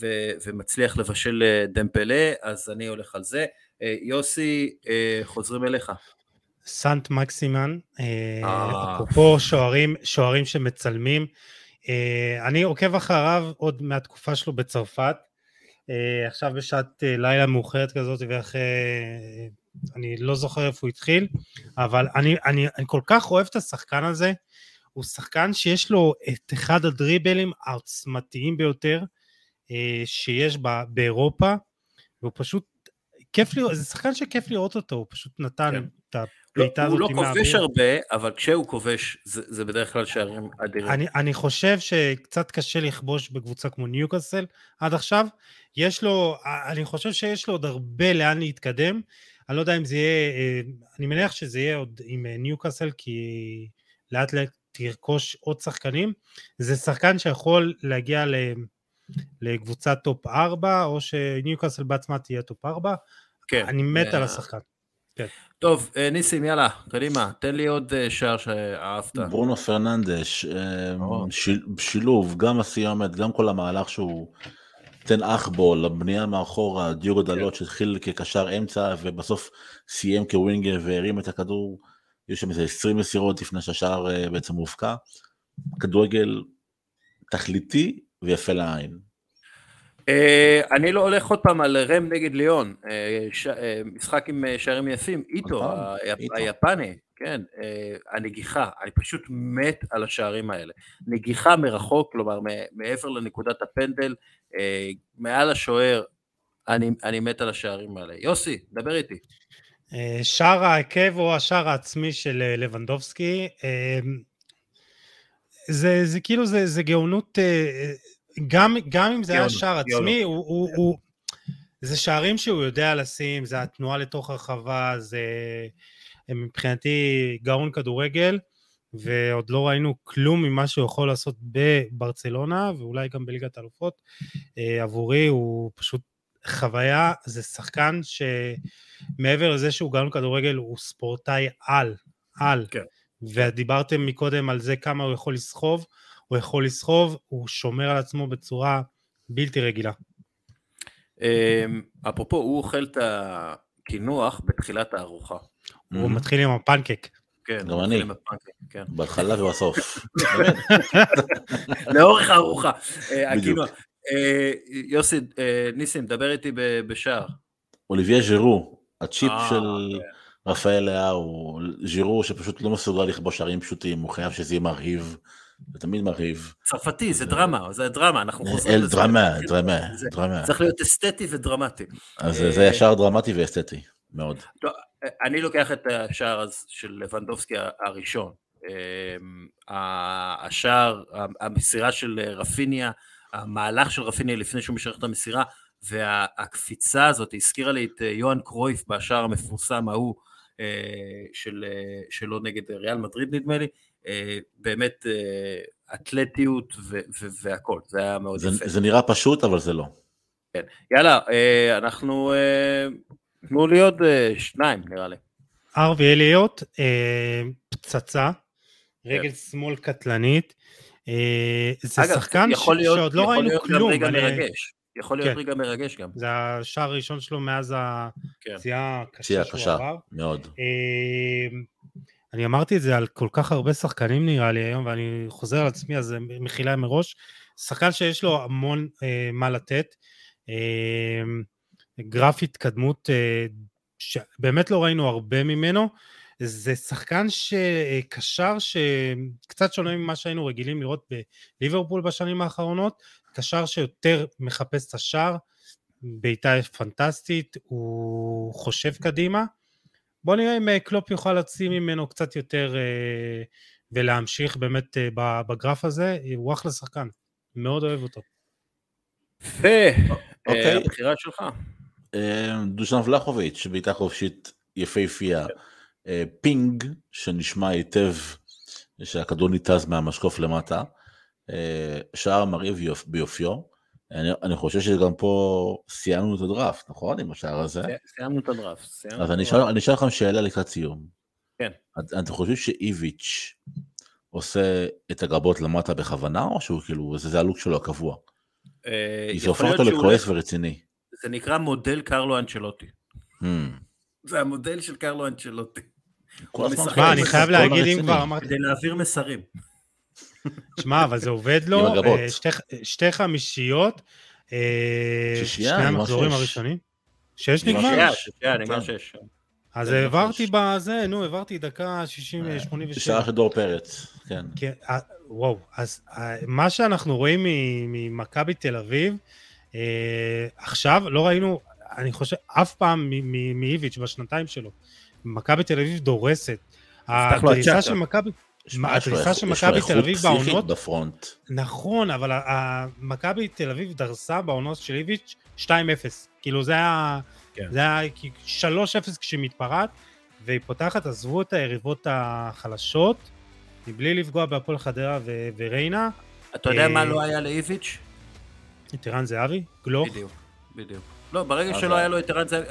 ו... ומצליח לבשל דמפלה, אז אני הולך על זה. יוסי, חוזרים אליך. סנט מקסימן, אפרופו שוערים, שוערים שמצלמים, אני עוקב אחריו עוד מהתקופה שלו בצרפת, עכשיו בשעת לילה מאוחרת כזאת ואחרי, אני לא זוכר איפה הוא התחיל, אבל אני, אני, אני כל כך אוהב את השחקן הזה, הוא שחקן שיש לו את אחד הדריבלים העוצמתיים ביותר שיש באירופה, והוא פשוט, כיף לראות, זה שחקן שכיף לראות אותו, הוא פשוט נתן כן. את הזאת. הוא לא כובש הרבה, אבל כשהוא כובש זה, זה בדרך כלל שערים אדירים. אני, אני חושב שקצת קשה לכבוש בקבוצה כמו ניוקאסל עד עכשיו. יש לו, אני חושב שיש לו עוד הרבה לאן להתקדם. אני לא יודע אם זה יהיה, אני מניח שזה יהיה עוד עם ניוקאסל, כי לאט לאט תרכוש עוד שחקנים. זה שחקן שיכול להגיע לקבוצת טופ 4, או שניוקאסל בעצמה תהיה טופ 4. כן. אני מת על השחקן. כן. טוב, ניסים, יאללה, קדימה, תן לי עוד שער שאהבת. ברונו פרננדש, שילוב, גם הסיומת, גם כל המהלך שהוא טן האח בו לבנייה מאחורה, דיוגו כן. דלות שהתחיל כקשר אמצע ובסוף סיים כווינגר והרים את הכדור, יש שם איזה 20 מסירות לפני שהשער בעצם מופקע. כדורגל תכליתי ויפה לעין. Uh, אני לא הולך עוד פעם על רם נגד ליאון, uh, ש... uh, משחק עם שערים יפים, איטו, היפ... היפני, כן, uh, הנגיחה, אני פשוט מת על השערים האלה. נגיחה מרחוק, כלומר מעבר לנקודת הפנדל, uh, מעל השוער, אני, אני מת על השערים האלה. יוסי, דבר איתי. שער ההרכב או השער העצמי של לבנדובסקי, uh, זה, זה כאילו, זה, זה גאונות... גם, גם אם זה היה שער עצמי, הוא, הוא, הוא, זה שערים שהוא יודע לשים, זה התנועה לתוך הרחבה, זה מבחינתי גאון כדורגל. ועוד לא ראינו כלום ממה שהוא יכול לעשות בברצלונה, ואולי גם בליגת האלופות. אה, עבורי הוא פשוט חוויה, זה שחקן שמעבר לזה שהוא גם כדורגל, הוא ספורטאי על, על. כן. ודיברתם מקודם על זה כמה הוא יכול לסחוב, הוא יכול לסחוב, הוא שומר על עצמו בצורה בלתי רגילה. אמ, אפרופו, הוא אוכל את הקינוח בתחילת הארוחה. הוא Mhm. מתחיל עם הפנקק. כן, גם הוא אני. כן. בהתחלה ובסוף. (laughs) לאורך הארוחה. אה, בדיוק. הקינוח. אה, יוסי, אה, ניסים, דבר איתי בשער. אוליביה ז'ירו, הצ'יפ של רפאל לאהו, ז'ירו שפשוט לא מסוגל לכבוש שערים פשוטים, הוא חייב שזה יהיה מרהיב, זה תמיד מרהיב. צרפתי, זה דרמה, זה דרמה, אנחנו חוזרים אל לזה. דרמה, דרמה, זה- דרמה. צריך להיות אסתטי ודרמטי. אז אה, זה ישר דרמטי ואסתטי, מאוד. אני לוקח את השער של לבנדובסקי הראשון. אמ, השער, המסירה של רפיניה, המהלך של רפיניה לפני שהוא משחרר את המסירה, והקפיצה הזאת הזכירה לי את אה, יוהאן קרויף בשער המפורסם ההוא אה, של, אה, שלו נגד ריאל מדריד נדמה לי, אה, באמת אה, אתלטיות ו- ו- והכל, זה היה מאוד זה- יפה. זה נראה פשוט, אבל זה לא. יאללה, אה, אנחנו, אה, תנו לי עוד אה, שניים נראה לי. ארווי אליוט, אה, פצצה, רגל כן. שמאל קטלנית. אה, זה אגב, שחקן יכול להיות, שעוד לא יכול ראינו להיות כלום. רגע אני- מרגש. יכול להיות כן. רגע מרגש גם. זה השער הראשון שלו מאז כן. הפציעה פציעה הקשה שהוא קשה. עבר. מאוד. אה, אני אמרתי את זה על כל כך הרבה שחקנים נראה לי היום, ואני חוזר על עצמי, אז מחילה מראש. שחקן שיש לו המון אה, מה לתת. אה, גרף התקדמות אה, שבאמת לא ראינו הרבה ממנו. זה שחקן שקשר שקצת שונה ממה שהיינו רגילים לראות בליברפול בשנים האחרונות, קשר שיותר מחפש את השער, בעיטה פנטסטית, הוא חושב קדימה. בוא נראה אם אה, קלופ יוכל להוציא ממנו קצת יותר אה, ולהמשיך באמת אה, בגרף הזה, הוא אחלה שחקן, מאוד אוהב אותו. יפה, אוקיי. שלך. דושן ולחוביץ', בעיטה חופשית יפהפייה. אה, פינג, שנשמע היטב, שהכדור ניתז מהמשקוף למטה. שער מרהיב יופ- ביופיו. אני, אני חושב שגם פה סיימנו את הדראפט, נכון? עם השער הזה. סיימנו את הדראפט. סיימנו אז את אני. אשאל לכם שאלה לקראת סיום. כן. את- אתם חושבים שאיביץ' עושה את הגבות למטה בכוונה, או שהוא כאילו, זה זה הלוק שלו הקבוע? אה, כי זה הופך אותו לכועס ורציני. זה נקרא מודל קרלו אנצ'לוטי. Hmm. זה המודל של קרלו אנצ'לוטי. מה, אני חייב להגיד, אם. כבר אמרתי, כדי להעביר מסרים. שמע, אבל זה עובד לו, עם הגבות. אה, שתי- שתי חמישיות, אה, שני המחזורים. הראשונים. שש נגמר נגמר? שש. כן. שש. אז העברתי. בזה, נו, העברתי דקה 60, אה, 87. בשער של דור פרץ, כן. כן, אה, וואו, אז אה, מה שאנחנו רואים ממכבי תל אביב, אה, עכשיו לא ראינו, אני חושב, אף פעם מאיביץ' בשנתיים שלו. מכבי תל אביב דורסת. הדריסה. של מכבי, שמע, יש לו הדריסה איכות- של יש לו מכבי איכות תל אביב פסיכית בעונות- בפרונט. נכון, אבל מכבי תל אביב דרסה בעונות של איביץ' 2-0. כאילו זה היה, כן. זה היה כי- 3-0 כשהיא מתפרעת, והיא פותחת, עזבו את היריבות החלשות, מבלי לפגוע בהפועל חדרה ו- וריינה. אתה יודע מה אה, לא היה לאיביץ'? את ערן זהבי, גלוך. בדיוק, בדיוק. לא, ברגע אז שלא היה לו את ערן זהבי,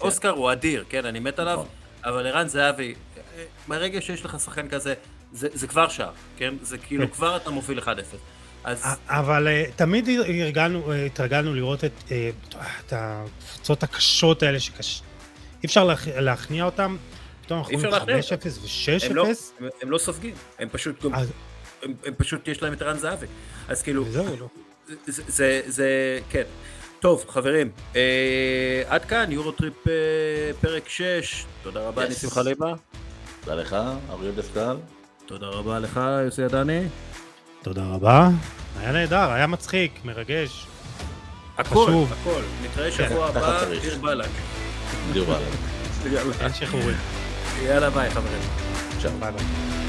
אוסקר הוא אדיר, כן, אני מת עליו, נכון. אבל ערן זהבי, אה, ברגע שיש לך שחקן כזה, זה זה כבר שער, כן? זה כאילו כן. כבר אתה מוביל 1-0. אז אבל אה, תמיד הרגלנו, אה, התרגלנו לראות את, אה, את הקבוצות הקשות האלה שקשה. אי אפשר להכ- להכניע אותם, פתאום אנחנו רואים להכניע 5-0 הם לא- ו-6-0, הם- הם לא סופגים, הם פשוט, אז הם הם פשוט יש להם את ערן זהבי. אז כאילו, וזהו, לא. זה, זה, זה, כן. טוב, חברים, אה, עד כאן, יורוטריפ אה, פרק 6, תודה רבה, Yes. ניסים חליבה, תודה לך, אריאל דסקל. תודה רבה לך, יוסי עדני. תודה רבה. היה נהדר, היה מצחיק, מרגש. הכל, חשוב. הכל. נתראה כן, שבוע הבא. דיר באלק. דיור יאללה, אין שחרורים. יאללה ביי חברים. ביי ביי.